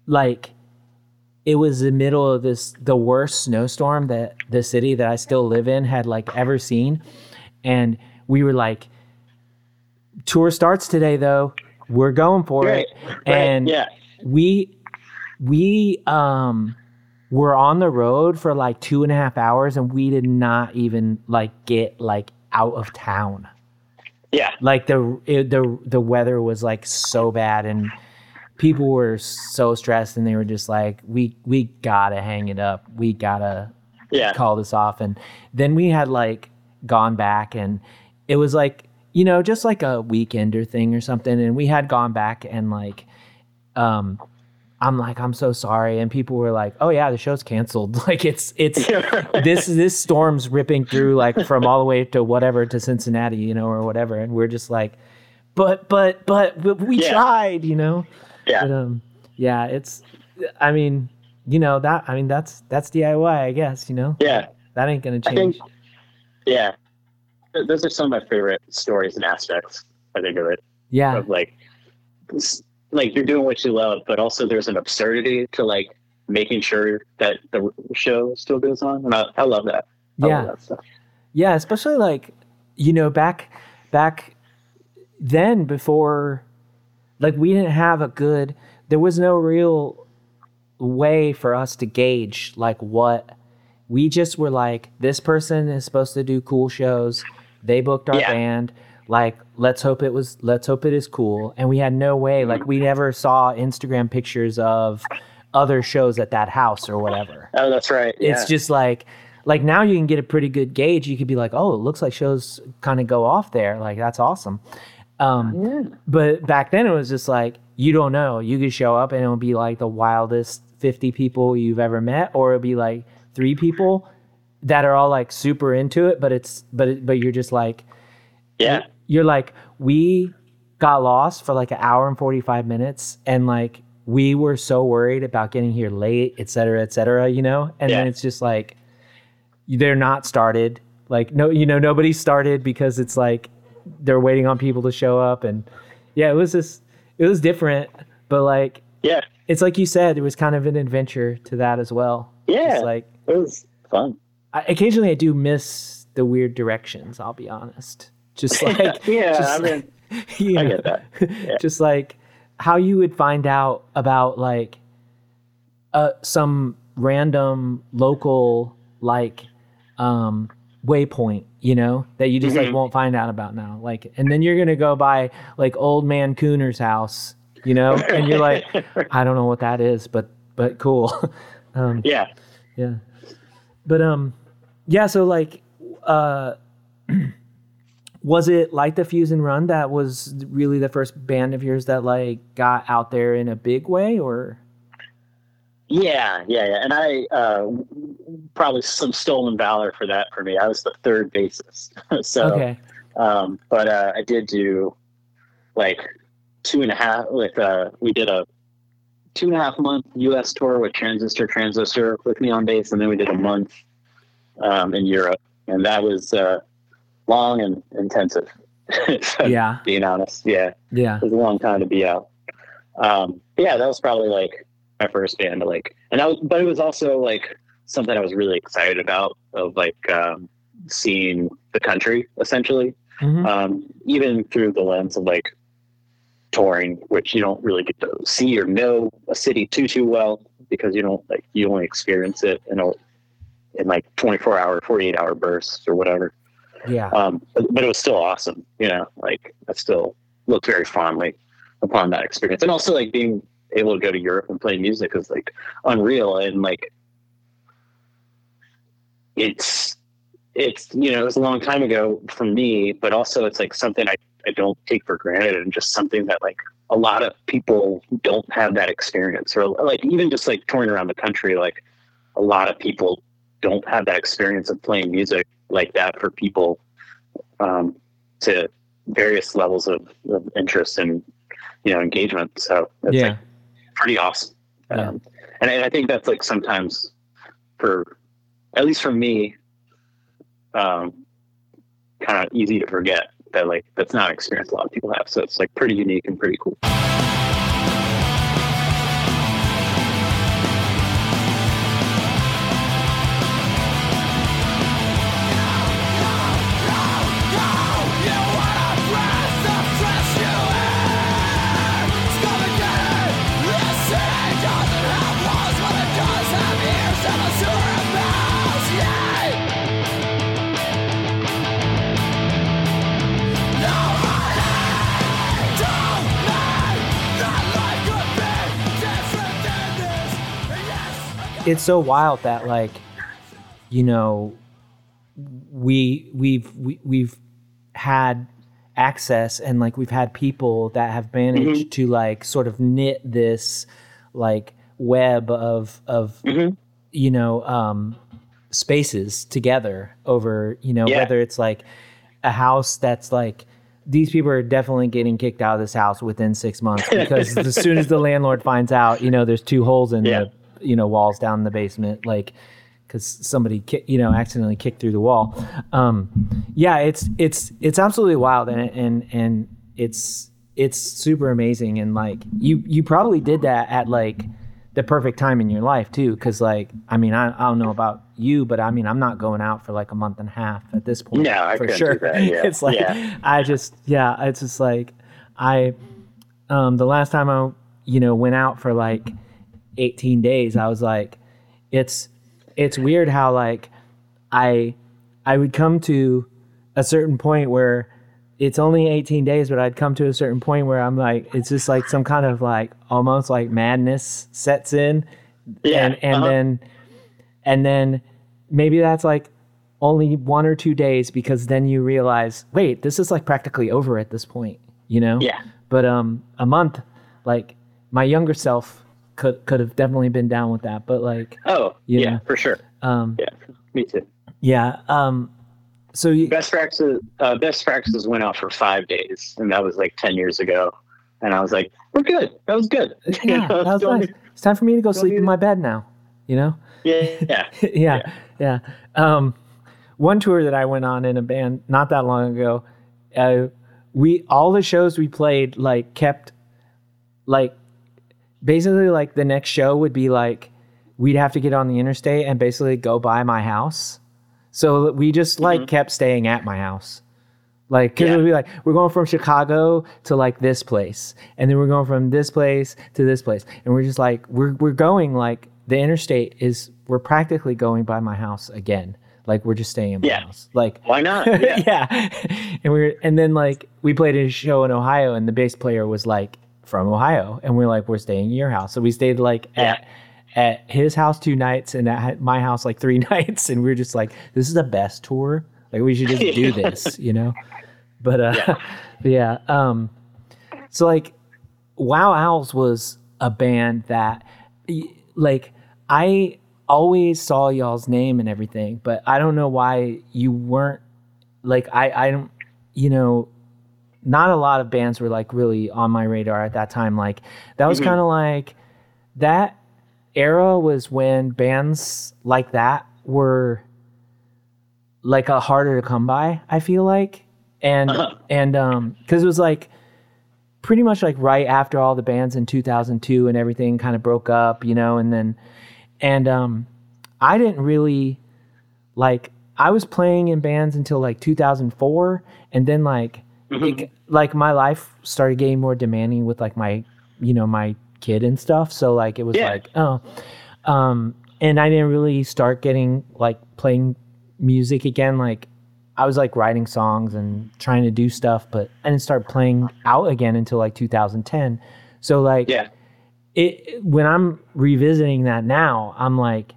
like it was the middle of this the worst snowstorm that the city that i still live in had like ever seen. And we were like tour starts today though we're going for Right. it Right. and yeah. we we um were on the road for like two and a half hours and we did not even like get like out of town Yeah. like the it, the the weather was like so bad and people were so stressed and they were just like we we gotta hang it up we gotta Yeah. call this off and then we had like gone back and it was like you know just like a weekender thing or something. And we had gone back and like um i'm like i'm so sorry. And people were like oh yeah the show's canceled. Like it's it's this this storm's ripping through like from all the way to whatever to cincinnati you know or whatever. And we're just like but but but, but we Yeah. tried you know? Yeah. but um yeah it's i mean you know that i mean that's that's diy i guess you know? Yeah. that ain't gonna I change. Think, yeah, those are some of my favorite stories and aspects. I think of it yeah of like, like you're doing what you love, but also there's an absurdity to like making sure that the show still goes on, and I, I love that. I yeah love that stuff. Yeah, especially like you know back back then before like we didn't have a good there was no real way for us to gauge like what we just were like this person is supposed to do cool shows. They booked our Yeah. band. Like let's hope it was let's hope it is cool. And we had no way like we never saw Instagram pictures of other shows at that house or whatever. Oh, that's right. it's just like like now you can get a pretty good gauge. You could be like oh it looks like shows kind of go off there. Like that's awesome. Um but back then it was just like you don't know. You could show up and it'll be like the wildest 50 people you've ever met or it'll be like three people that are all like super into it but it's but it, but you're just like yeah, you're like we got lost for like an hour and 45 minutes and like we were so worried about getting here late et cetera et cetera you know? And then it's just like they're not started. Like no you know nobody started because it's like they're waiting on people to show up and yeah it was just it was different but like yeah, it's like you said it was kind of an adventure to that as well. Yeah. Like it was fun. I, occasionally i do miss the weird directions i'll be honest just like yeah, just I like- mean, you I get that. Yeah. just like how you would find out about like uh some random local like um waypoint you know that you just like Mhm. won't find out about now like and then you're gonna go by like old man cooner's house you know and you're like i don't know what that is but but cool um yeah, yeah. But um yeah, so like uh was it like the Fuse and Run that was really the first band of yours that like got out there in a big way or yeah, yeah, yeah. And I uh, probably some stolen valor for that for me. I was the third bassist, so Okay. Um, but uh, I did do like two and a half. With uh, we did a two and a half month U.S. tour with Transistor Transistor with me on bass, and then we did a month um, in Europe, and that was uh, long and intensive. Yeah. being honest, yeah, Yeah. it was a long time to be out. Um, yeah, that was probably like my first band. Like, and I was, but it was also like something I was really excited about of like um, seeing the country essentially Mhm. um, even through the lens of like touring, which you don't really get to see or know a city too too well because you don't like you only experience it in a in like 24 hour 48 hour bursts or whatever Yeah. um, but, but it was still awesome you know like i still look very fondly upon that experience and also like being able to go to europe and play music is like unreal and like it's it's you know it was a long time ago for me but also it's like something i, I don't take for granted and just something that like a lot of people don't have that experience or like even just like touring around the country like a lot of people don't have that experience of playing music like that for people um, to various levels of, of interest and you know engagement so it's yeah. like pretty awesome Yeah. um, and, I- I think that's like sometimes for at least for me um, kind of easy to forget that like that's not an experience a lot of people have so it's like pretty unique and pretty cool it's so wild that like you know we we've we, we've had access and like we've had people that have managed to like sort of knit this like web of of Mhm. you know um spaces together over you know Yeah. whether it's like a house that's like these people are definitely getting kicked out of this house within six months because as soon as the landlord finds out, you know, there's two holes in Yeah. the, you know, walls down in the basement, like, because somebody, you know, accidentally kicked through the wall. Um, yeah, it's it's it's absolutely wild, and and and it's it's super amazing, and like you you probably did that at like the perfect time in your life too, because like I mean I, I don't know about you, but I mean I'm not going out for like a month and a half at this point. No, I for sure. that, yeah. it's like Yeah. I just yeah, it's just like I um the last time I you know went out for like 18 days, I was like it's it's weird how like I I would come to a certain point where it's only 18 days, but I'd come to a certain point where I'm like, it's just like some kind of like almost like madness sets in. Yeah, And, and uh-huh. then, and then maybe that's like only one or two days because then you realize, wait, this is like practically over at this point, you know? Yeah. But, um, a month, like my younger self could, could have definitely been down with that. But like, Oh, yeah, know. for sure. um, Yeah, me too. yeah. Um, so you, Best practices, uh, best practices went out for five days, and that was like ten years ago. And I was like, "We're good. That was good." Yeah, know, that was nice. need- It's time for me to go sleep in my bed now. You know? Yeah, yeah. yeah, yeah. Um, one tour that I went on in a band not that long ago, uh, we all the shows we played like kept like basically like the next show would be like we'd have to get on the interstate and basically go by my house. So we just like mm-hmm. kept staying at my house. Like, cause it would be like, we're going from Chicago to like this place. And then we're going from this place to this place. And we're just like, we're, we're going like the interstate is, we're practically going by my house again. Like we're just staying in my Yeah. house. Like, Why not? Yeah. yeah. And we were, and then like we played a show in Ohio and the bass player was like from Ohio. And we're like, we're staying at your house. So we stayed like at, at his house two nights and at my house like three nights. And we were just like, this is the best tour. Like we should just do this, you know? But uh yeah. yeah. Um so like Wow Owls was a band that like I always saw y'all's name and everything, but I don't know why you weren't like I I don't you know not a lot of bands were like really on my radar at that time like that was kind of like that era was when bands like that were like a harder to come by i feel like and Uh-huh. and um because it was like pretty much like right after all the bands in 2002 and everything kind of broke up you know and then and um i didn't really like i was playing in bands until like 2004 and then like it, like my life started getting more demanding with like my you know my kid and stuff so like it was Yeah. like oh um and i didn't really start getting like playing music again like i was like writing songs and trying to do stuff but i didn't start playing out again until like 2010 so like Yeah. it when I'm revisiting that now, I'm like,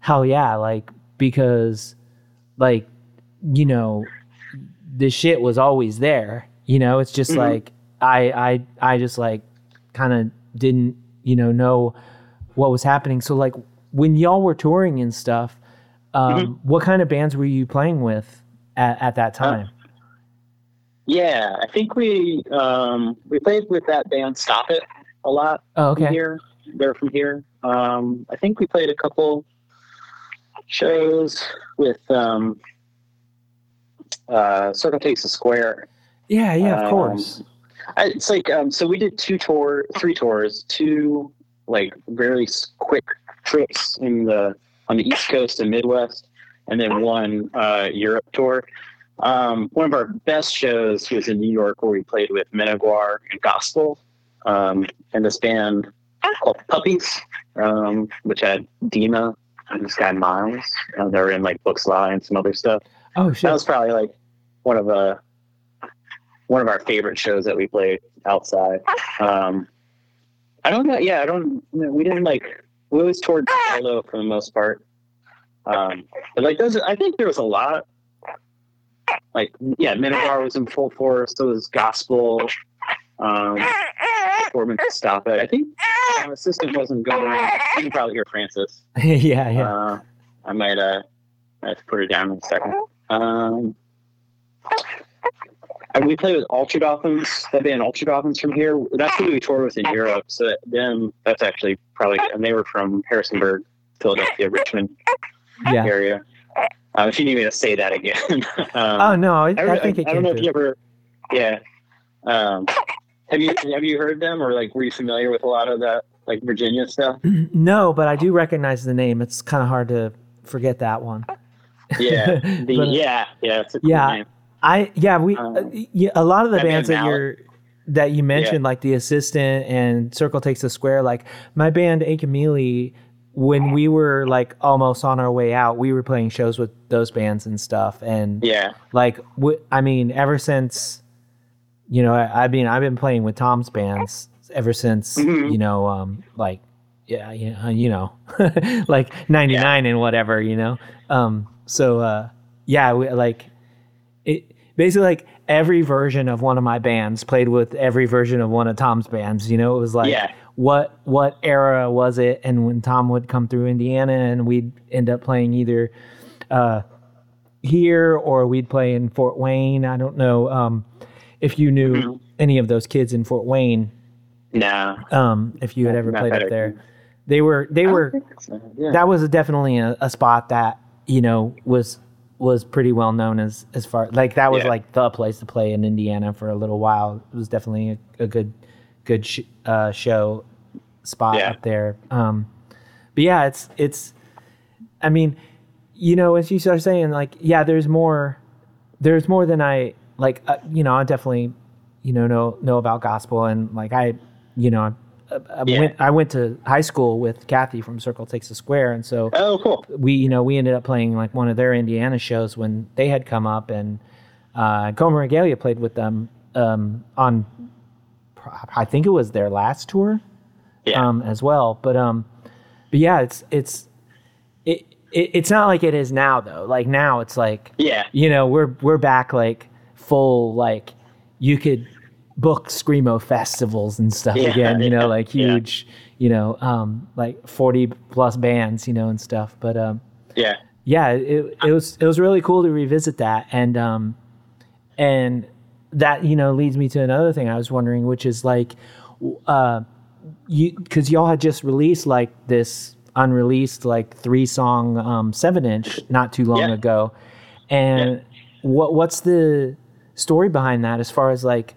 hell yeah, like because like you know the shit was always there. You know, it's just like I I I just like kind of didn't you know know what was happening. So like when y'all were touring and stuff, um, what kind of bands were you playing with at, at that time? Yeah, I think we um, we played with that band Stop It a lot oh, okay. here. They're from here. Um, I think we played a couple shows with um, uh, Circle Takes a Square. Yeah, yeah, of Um, course. I, it's like um, so we did two tour, three tours, two like very quick trips in the on the East Coast and Midwest, and then one uh, Europe tour. Um, one of our best shows was in New York, where we played with Menaguar and Gospel, um, and this band called Puppies, um, which had Dima and this guy Miles. Uh, they were in like Books Lie and some other stuff Oh shit! that was probably like one of uh one of our favorite shows that we played outside. Um, I don't know. Yeah, I don't. We didn't like we always toured solo for the most part. Um, but like those, I think there was a lot. Like yeah, Minotaur was in full force. So was Gospel. Um, Foreman to stop it. I think my assistant wasn't going. You can probably hear Francis. yeah, yeah. Uh, I might uh, I have to put her down in a second. Um, and we played with Ultra Dolphins. That band Ultra Dolphins from here. That's who we toured with in Europe. So them, that's actually probably, and they were from Harrisonburg, Philadelphia, Richmond yeah. area. Uh, if you need me to say that again. um, Oh no, I, I, I think I came don't know if you ever, yeah. Um, have you have you heard them or like were you familiar with a lot of that like Virginia stuff? No, but I do recognize the name. It's kind of hard to forget that one. Yeah, the, But- yeah, yeah, it's a cool Yeah. name. I yeah we Um, uh, yeah, a lot of the bands that you're that you mentioned like the assistant and Circle Takes the Square like my band Akamili when we were like almost on our way out we were playing shows with those bands and stuff. And Yeah, like w- I mean ever since you know I, I mean I've been playing with Tom's bands ever since Mhm. you know um like yeah yeah you know like 99 and whatever you know? Um so uh yeah we, like basically like every version of one of my bands played with every version of one of Tom's bands you know it was like Yeah. what what era was it and when Tom would come through Indiana and we'd end up playing either uh here or we'd play in Fort Wayne I don't know um if you knew Mhm. any of those kids in Fort Wayne nah. um if you had ever Not played that up there they were they were Yeah. that was definitely a, a spot that you know was was pretty well known as as far like that was Yeah. like the place to play in Indiana for a little while. It was definitely a, a good good sh- uh, show spot Yeah. up there. Um, but yeah, it's it's. I mean, you know, as you start saying, like, yeah, there's more. There's more than I like. Uh, you know, I definitely, you know, know know about gospel and like I, you know, I, I Yeah. went I went to high school with Kathy from Circle Takes a Square, and so oh, cool. we you know we ended up playing like one of their Indiana shows when they had come up, and uh, Coma Regalia played with them um, on I think it was their last tour Yeah. um, as well. But um, but yeah, it's it's it, it it's not like it is now though. Like now it's like yeah. you know we're we're back like full like you could book screamo festivals and stuff Yeah, again. You know yeah, like yeah. huge you know um, like forty plus bands you know and stuff. But um, Yeah. yeah, it, it was it was really cool to revisit that, and um, and that you know leads me to another thing I was wondering, which is like, uh, you because y'all had just released like this unreleased like three song um, seven inch not too long Yeah. ago, and what what's the story behind that as far as like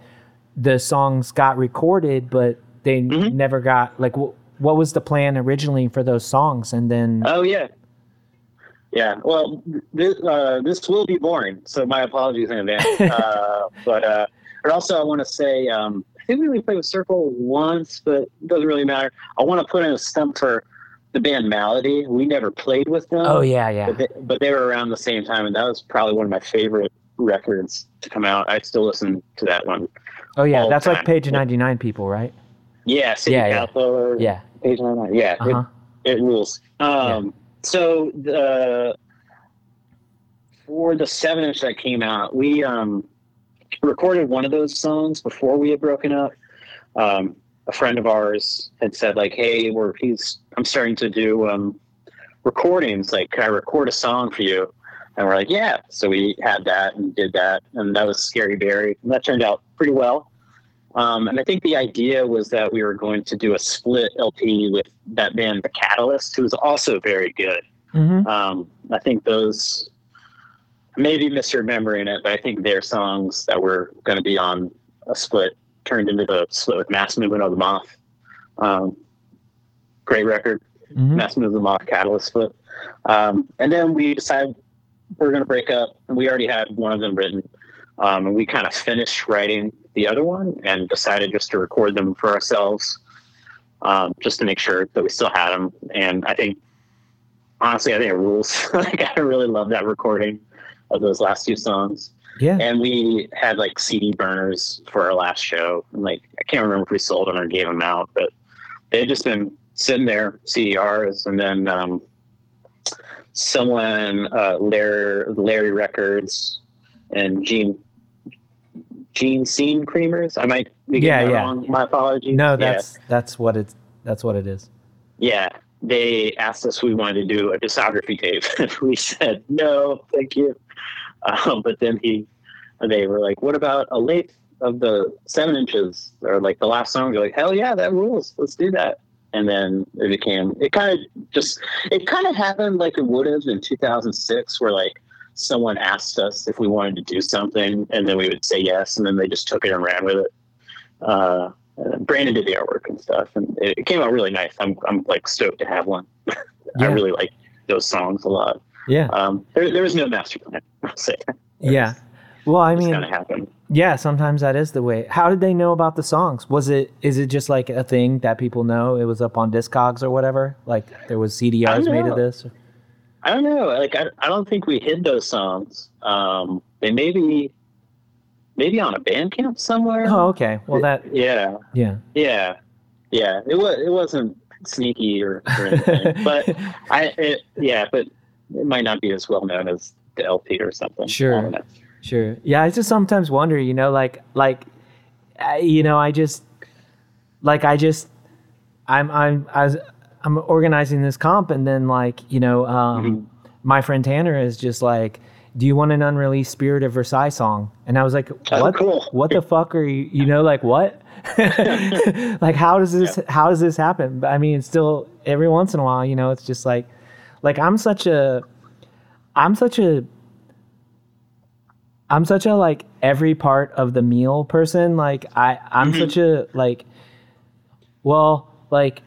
the songs got recorded but they Mhm. never got like wh- what was the plan originally for those songs and then Oh yeah. Yeah. Well, this uh, this will be boring, so my apologies in advance. uh, but uh, but also I want to say um, I think we only played with Circle once, but it doesn't really matter. I want to put in a stump for the band Malady. We never played with them. oh yeah yeah But they, but they were around the same time, and that was probably one of my favorite records to come out. I still listen to that one. Oh yeah, that's like page ninety nine people, right? Yeah, City Yeah, yeah. Yeah. Page 99. Yeah, Uh huh. it, it rules. Um, So the for the seven inch that came out, we um, recorded one of those songs before we had broken up. Um, a friend of ours had said like, "Hey, we're he's I'm starting to do um, recordings. Like, can I record a song for you?" And we're like, "Yeah." So we had that and did that, and that was Scary Barry, and that turned out pretty well. Um, and I think the idea was that we were going to do a split LP with that band, The Catalyst, who's also very good. hmm Um, I think those, maybe misremembering it, but I think their songs that were going to be on a split turned into the split with Mass Movement of the Moth. Um, great record, hmm Mass Movement of the Moth Catalyst split. Um, and then we decided we're going to break up, and we already had one of them written. Um, and we kind of finished writing the other one and decided just to record them for ourselves, um, just to make sure that we still had them. And I think, honestly, I think it rules. like, I really love that recording of those last two songs. Yeah. And we had like CD burners for our last show. And like, I can't remember if we sold them or gave them out, but they've just been sitting there, CDRs, and then um, someone, uh, Larry, Larry Records, and Gene Gene Scene Creamers. I might be getting Yeah, yeah. wrong. My apologies. No, Yeah. that's that's what it's that's what it is. Yeah, they asked us if we wanted to do a discography tape, and we said no, thank you. Um, but then he, they were like, "What about a late of the seven inches or like the last song?" They're like, "Hell yeah, that rules. Let's do that." And then it became it kind of just it kind of happened like it would have in 2006, where like someone asked us if we wanted to do something, and then we would say yes, and then they just took it and ran with it. Uh, Brandon did the artwork and stuff, and it, it came out really nice. I'm I'm like stoked to have one. I really like those songs a lot. Yeah, Um, there there was no master plan. I'll say yeah. Well, I mean, kind of happened. yeah. Sometimes that is the way. How did they know about the songs? Was it is it just like a thing that people know? It was up on Discogs or whatever. Like there was CDRs made of this. I don't know. Like I, I don't think we hid those songs. Um, they maybe maybe on a Bandcamp somewhere. Oh, okay. Well, that yeah, yeah. yeah, yeah. It was it wasn't sneaky or, or anything, but I it, yeah, but it might not be as well known as the LP or something. Sure. I don't know. Sure. Yeah, I just sometimes wonder, you know, like like I, you know, I just like I just I'm I'm I was, I'm organizing this comp and then like, you know, um Mhm. my friend Tanner is just like, "Do you want an unreleased Spirit of Versailles song?" And I was like, Oh, "What? cool. What the fuck are you? You know, like what? like how does this how does this happen?" But I mean, it's still every once in a while, you know, it's just like like I'm such a I'm such a I'm such a like every part of the meal person. Like I I'm Mhm. such a like well, like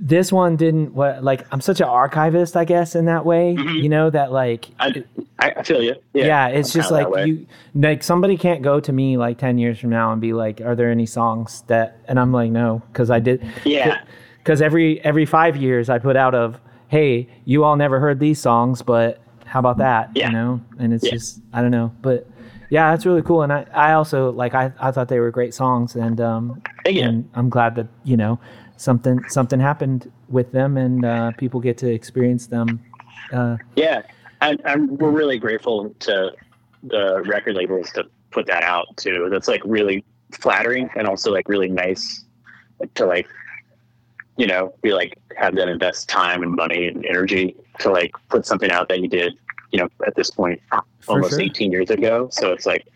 this one didn't what like I'm such an archivist, I guess, in that way. Mhm. You know, that like I, I feel you. Yeah, yeah, it's I'm just like you like somebody can't go to me like 10 years from now and be like, "Are there any songs that?" And I'm like, "No," cuz I did Yeah, cuz every every 5 years I put out of, "Hey, you all never heard these songs, but how about that?" Yeah. You know? And it's Yeah. just I don't know, but yeah, that's really cool and I I also like I I thought they were great songs and um and I'm glad that, you know, something something happened with them and uh people get to experience them uh Yeah, and, and we're really grateful to the record labels to put that out too. That's like really flattering and also like really nice to like, you know, be like have them invest time and money and energy to like put something out that you did, you know, at this point For almost sure. 18 years ago. So it's like,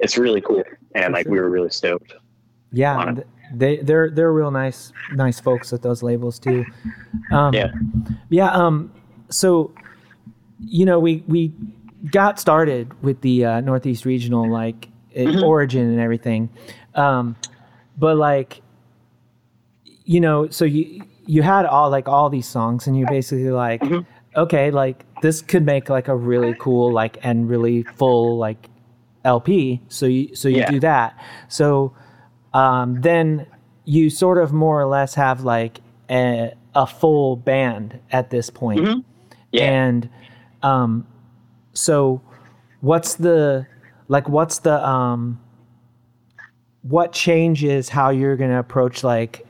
it's really cool, and For like sure. we were really stoked. Yeah, on it. th- they they're they're real nice nice folks at those labels too. Um, Yeah. yeah. Um, so, you know, we we got started with the uh, Northeast Regional like uh, Mhm. origin and everything, um, but like, you know, so you you had all like all these songs, and you're basically like, Mhm. okay, like this could make like a really cool like and really full like LP. So you so you Yeah. do that. So um, then you sort of more or less have like a, a full band at this point. Mhm. Yeah. And um, so what's the like what's the um what changes how you're going to approach like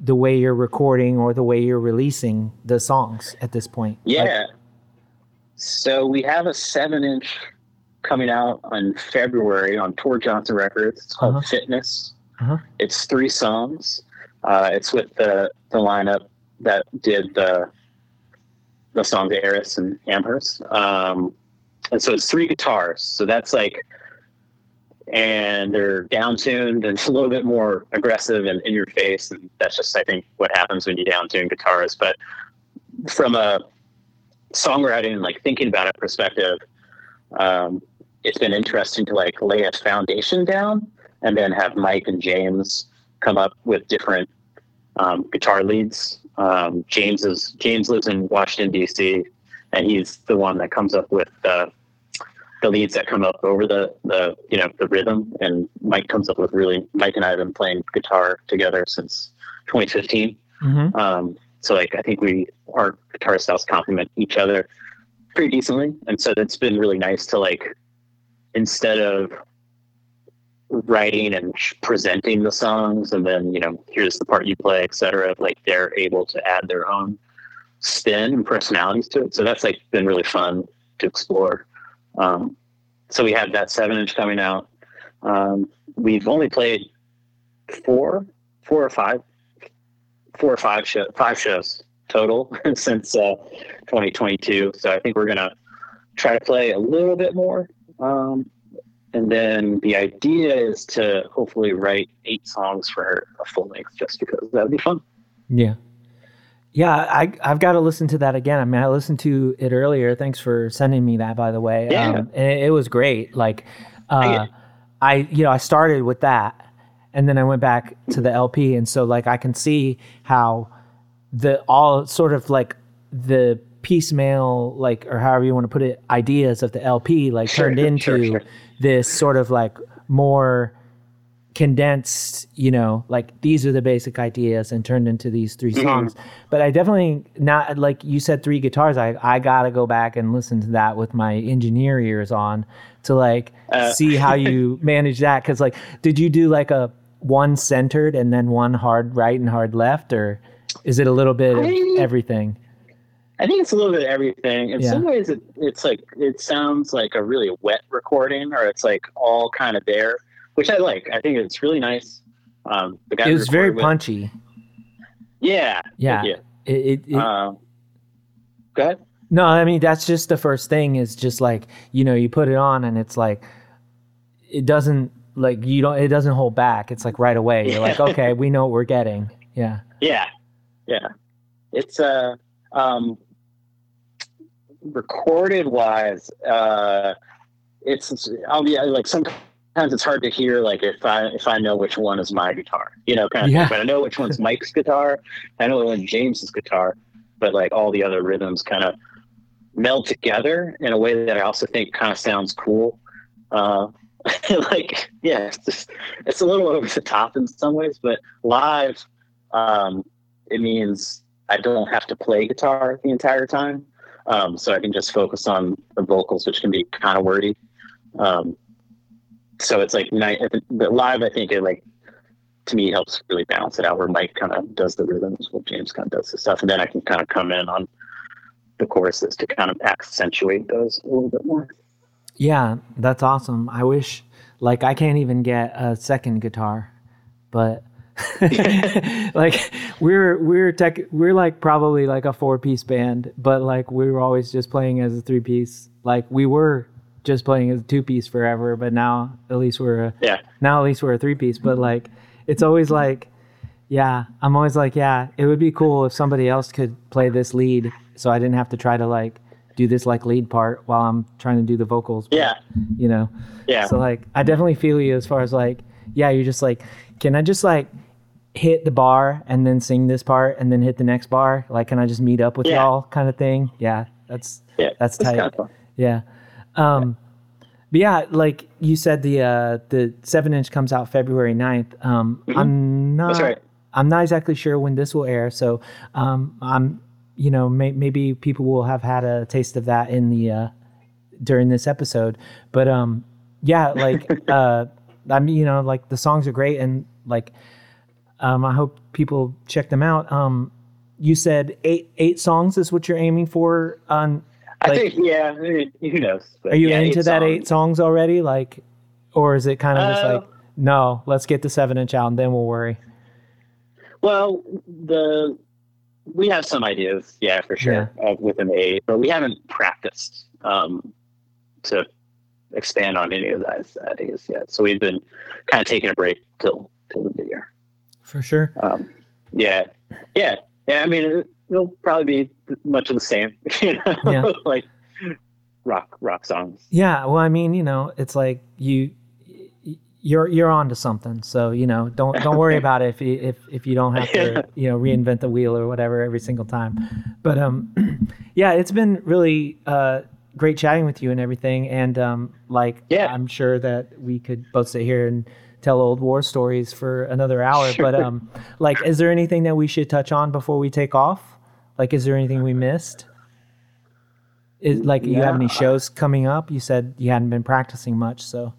the way you're recording or the way you're releasing the songs at this point? Like- Yeah. so we have a seven inch coming out on February on Tor Johnson Records. It's called Uh-huh. Fitness. Uh-huh. It's three songs. Uh, it's with the, the lineup that did the the song to Eris and Amherst. Um, and so it's three guitars. So that's like, and they're down tuned and a little bit more aggressive and in your face. And that's just, I think, what happens when you down tune guitars. But from a songwriting like thinking about it perspective, um, it's been interesting to like lay a foundation down and then have Mike and James come up with different um, guitar leads. Um, James is James lives in Washington D.C. and he's the one that comes up with the the leads that come up over the the you know the rhythm. And Mike comes up with really Mike and I have been playing guitar together since 2015. Mhm. Um, so like I think we our guitar styles complement each other pretty decently, and so it's been really nice to like instead of writing and presenting the songs, and then you know here's the part you play, etc. Like they're able to add their own spin and personalities to it. So that's like been really fun to explore. Um, so we have that seven inch coming out. Um, we've only played four, four or five, four or five show, five shows total since uh, 2022. So I think we're gonna try to play a little bit more. Um, and then the idea is to hopefully write eight songs for a full length, just because that would be fun. Yeah. Yeah, I I've got to listen to that again. I mean, I listened to it earlier. Thanks for sending me that, by the way. Yeah. Um, and it, it was great. Like, uh. I you know I started with that, and then I went back to the LP, and so like I can see how the all sort of like the piecemeal like or however you want to put it ideas of the LP like Sure, turned into sure, sure. This sort of like more condensed, you know, like these are the basic ideas and turned into these 3 Mm-hmm. songs. But I definitely not like you said three guitars. I I got to go back and listen to that with my engineer ears on to like Uh. see how you manage that cuz like did you do like a one centered and then one hard right and hard left or is it a little bit of I- everything? I think it's a little bit of everything. In Yeah. some ways, it, it's like it sounds like a really wet recording, or it's like all kind of there, which I like. I think it's really nice. Um, the guy It was very with- punchy. Yeah, Yeah. yeah. It, it, it, Um, go ahead. No, I mean that's just the first thing is just like, you know, you put it on and it's like it doesn't like you don't it doesn't hold back. It's like right away. You're like, okay, we know what we're getting. Yeah. Yeah, yeah. It's uh, um, recorded wise, uh, it's I'll be like sometimes it's hard to hear like if I if I know which one is my guitar, you know, kind of. Yeah. Thing. But I know which one's Mike's guitar. I know which one's James's guitar, but like all the other rhythms kind of meld together in a way that I also think kind of sounds cool. Uh, like yeah, it's just it's a little over the top in some ways, but live, um, it means I don't have to play guitar the entire time. Um, so I can just focus on the vocals, which can be kind of wordy. Um, so it's like night, but live, I think it like to me helps really balance it out where Mike kind of does the rhythms while James kind of does the stuff. And then I can kind of come in on the choruses to kind of accentuate those a little bit more. Yeah, that's awesome. I wish like I can't even get a second guitar, but like we're we're tech we're like probably like a four piece band, but like we were always just playing as a three piece. Like we were just playing as a two piece forever, but now at least we're a Yeah. now at least we're a three piece. But like it's always like yeah, I'm always like, yeah, it would be cool if somebody else could play this lead so I didn't have to try to like do this like lead part while I'm trying to do the vocals. But, Yeah. You know? Yeah. So like I definitely feel you as far as like, yeah, you're just like, can I just like hit the bar and then sing this part and then hit the next bar? Like can I just meet up with Yeah. y'all kind of thing? Yeah. That's Yeah. That's tight. kind of yeah. Um but yeah, like you said the uh the seven inch comes out February 9th. Um I'm not Mm-hmm. Right. I'm not exactly sure when this will air, so um I'm you know, may, maybe people will have had a taste of that in the uh during this episode. But um yeah, like uh I mean, you know, like the songs are great and like um I hope people check them out. Um you said eight eight songs is what you're aiming for on I think, yeah, who knows? But are you yeah, into that songs. eight songs already? Like or is it kind of just Uh, like no, let's get the seven inch out and then we'll worry. Well, the we have some ideas, yeah, for sure, uh, within the eight, but we haven't practiced um, to expand on any of those ideas yet. So we've been kind of taking a break till till the new year. For sure. Um, yeah, yeah, yeah. I mean, it, it'll probably be much of the same, you know, Yeah. like rock rock songs. Yeah, well, I mean, you know, it's like you you're you're onto something. So you know, don't don't worry about it if you, if if you don't have to you know reinvent the wheel or whatever every single time. But um, yeah, it's been really uh great chatting with you and everything. And um, like Yeah. I'm sure that we could both sit here and tell old war stories for another hour. But um, like, is there anything that we should touch on before we take off? Like, is there anything we missed? Is, like, you have any shows coming up? You said you hadn't been practicing much, so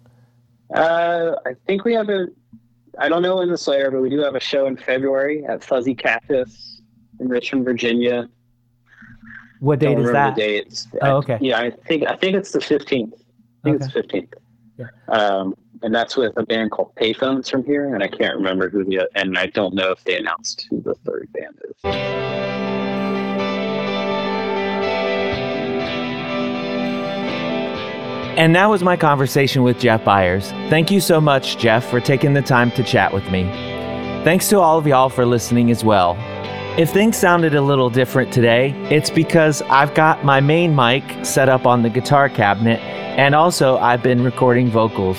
Uh, I think we have a. I don't know when the Slayer, but we do have a show in February at Fuzzy Cactus in Richmond, Virginia. What date is that? the dates. Oh, I- okay. yeah, I think I think it's the fifteenth. I think it's fifteenth. Yeah. Um, and that's with a band called Payphones from here, and I can't remember who the and I don't know if they announced who the third band is. And that was my conversation with Jeff Byers. Thank you so much, Jeff, for taking the time to chat with me. Thanks to all of y'all for listening as well. If things sounded a little different today, it's because I've got my main mic set up on the guitar cabinet, and also I've been recording vocals.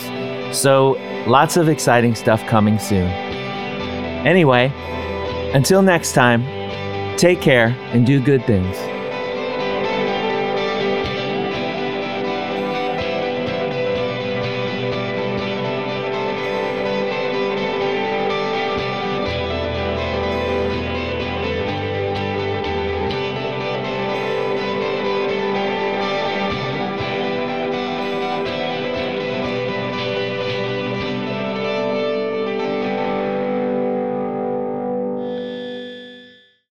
So, lots of exciting stuff coming soon. Anyway, until next time, take care and do good things.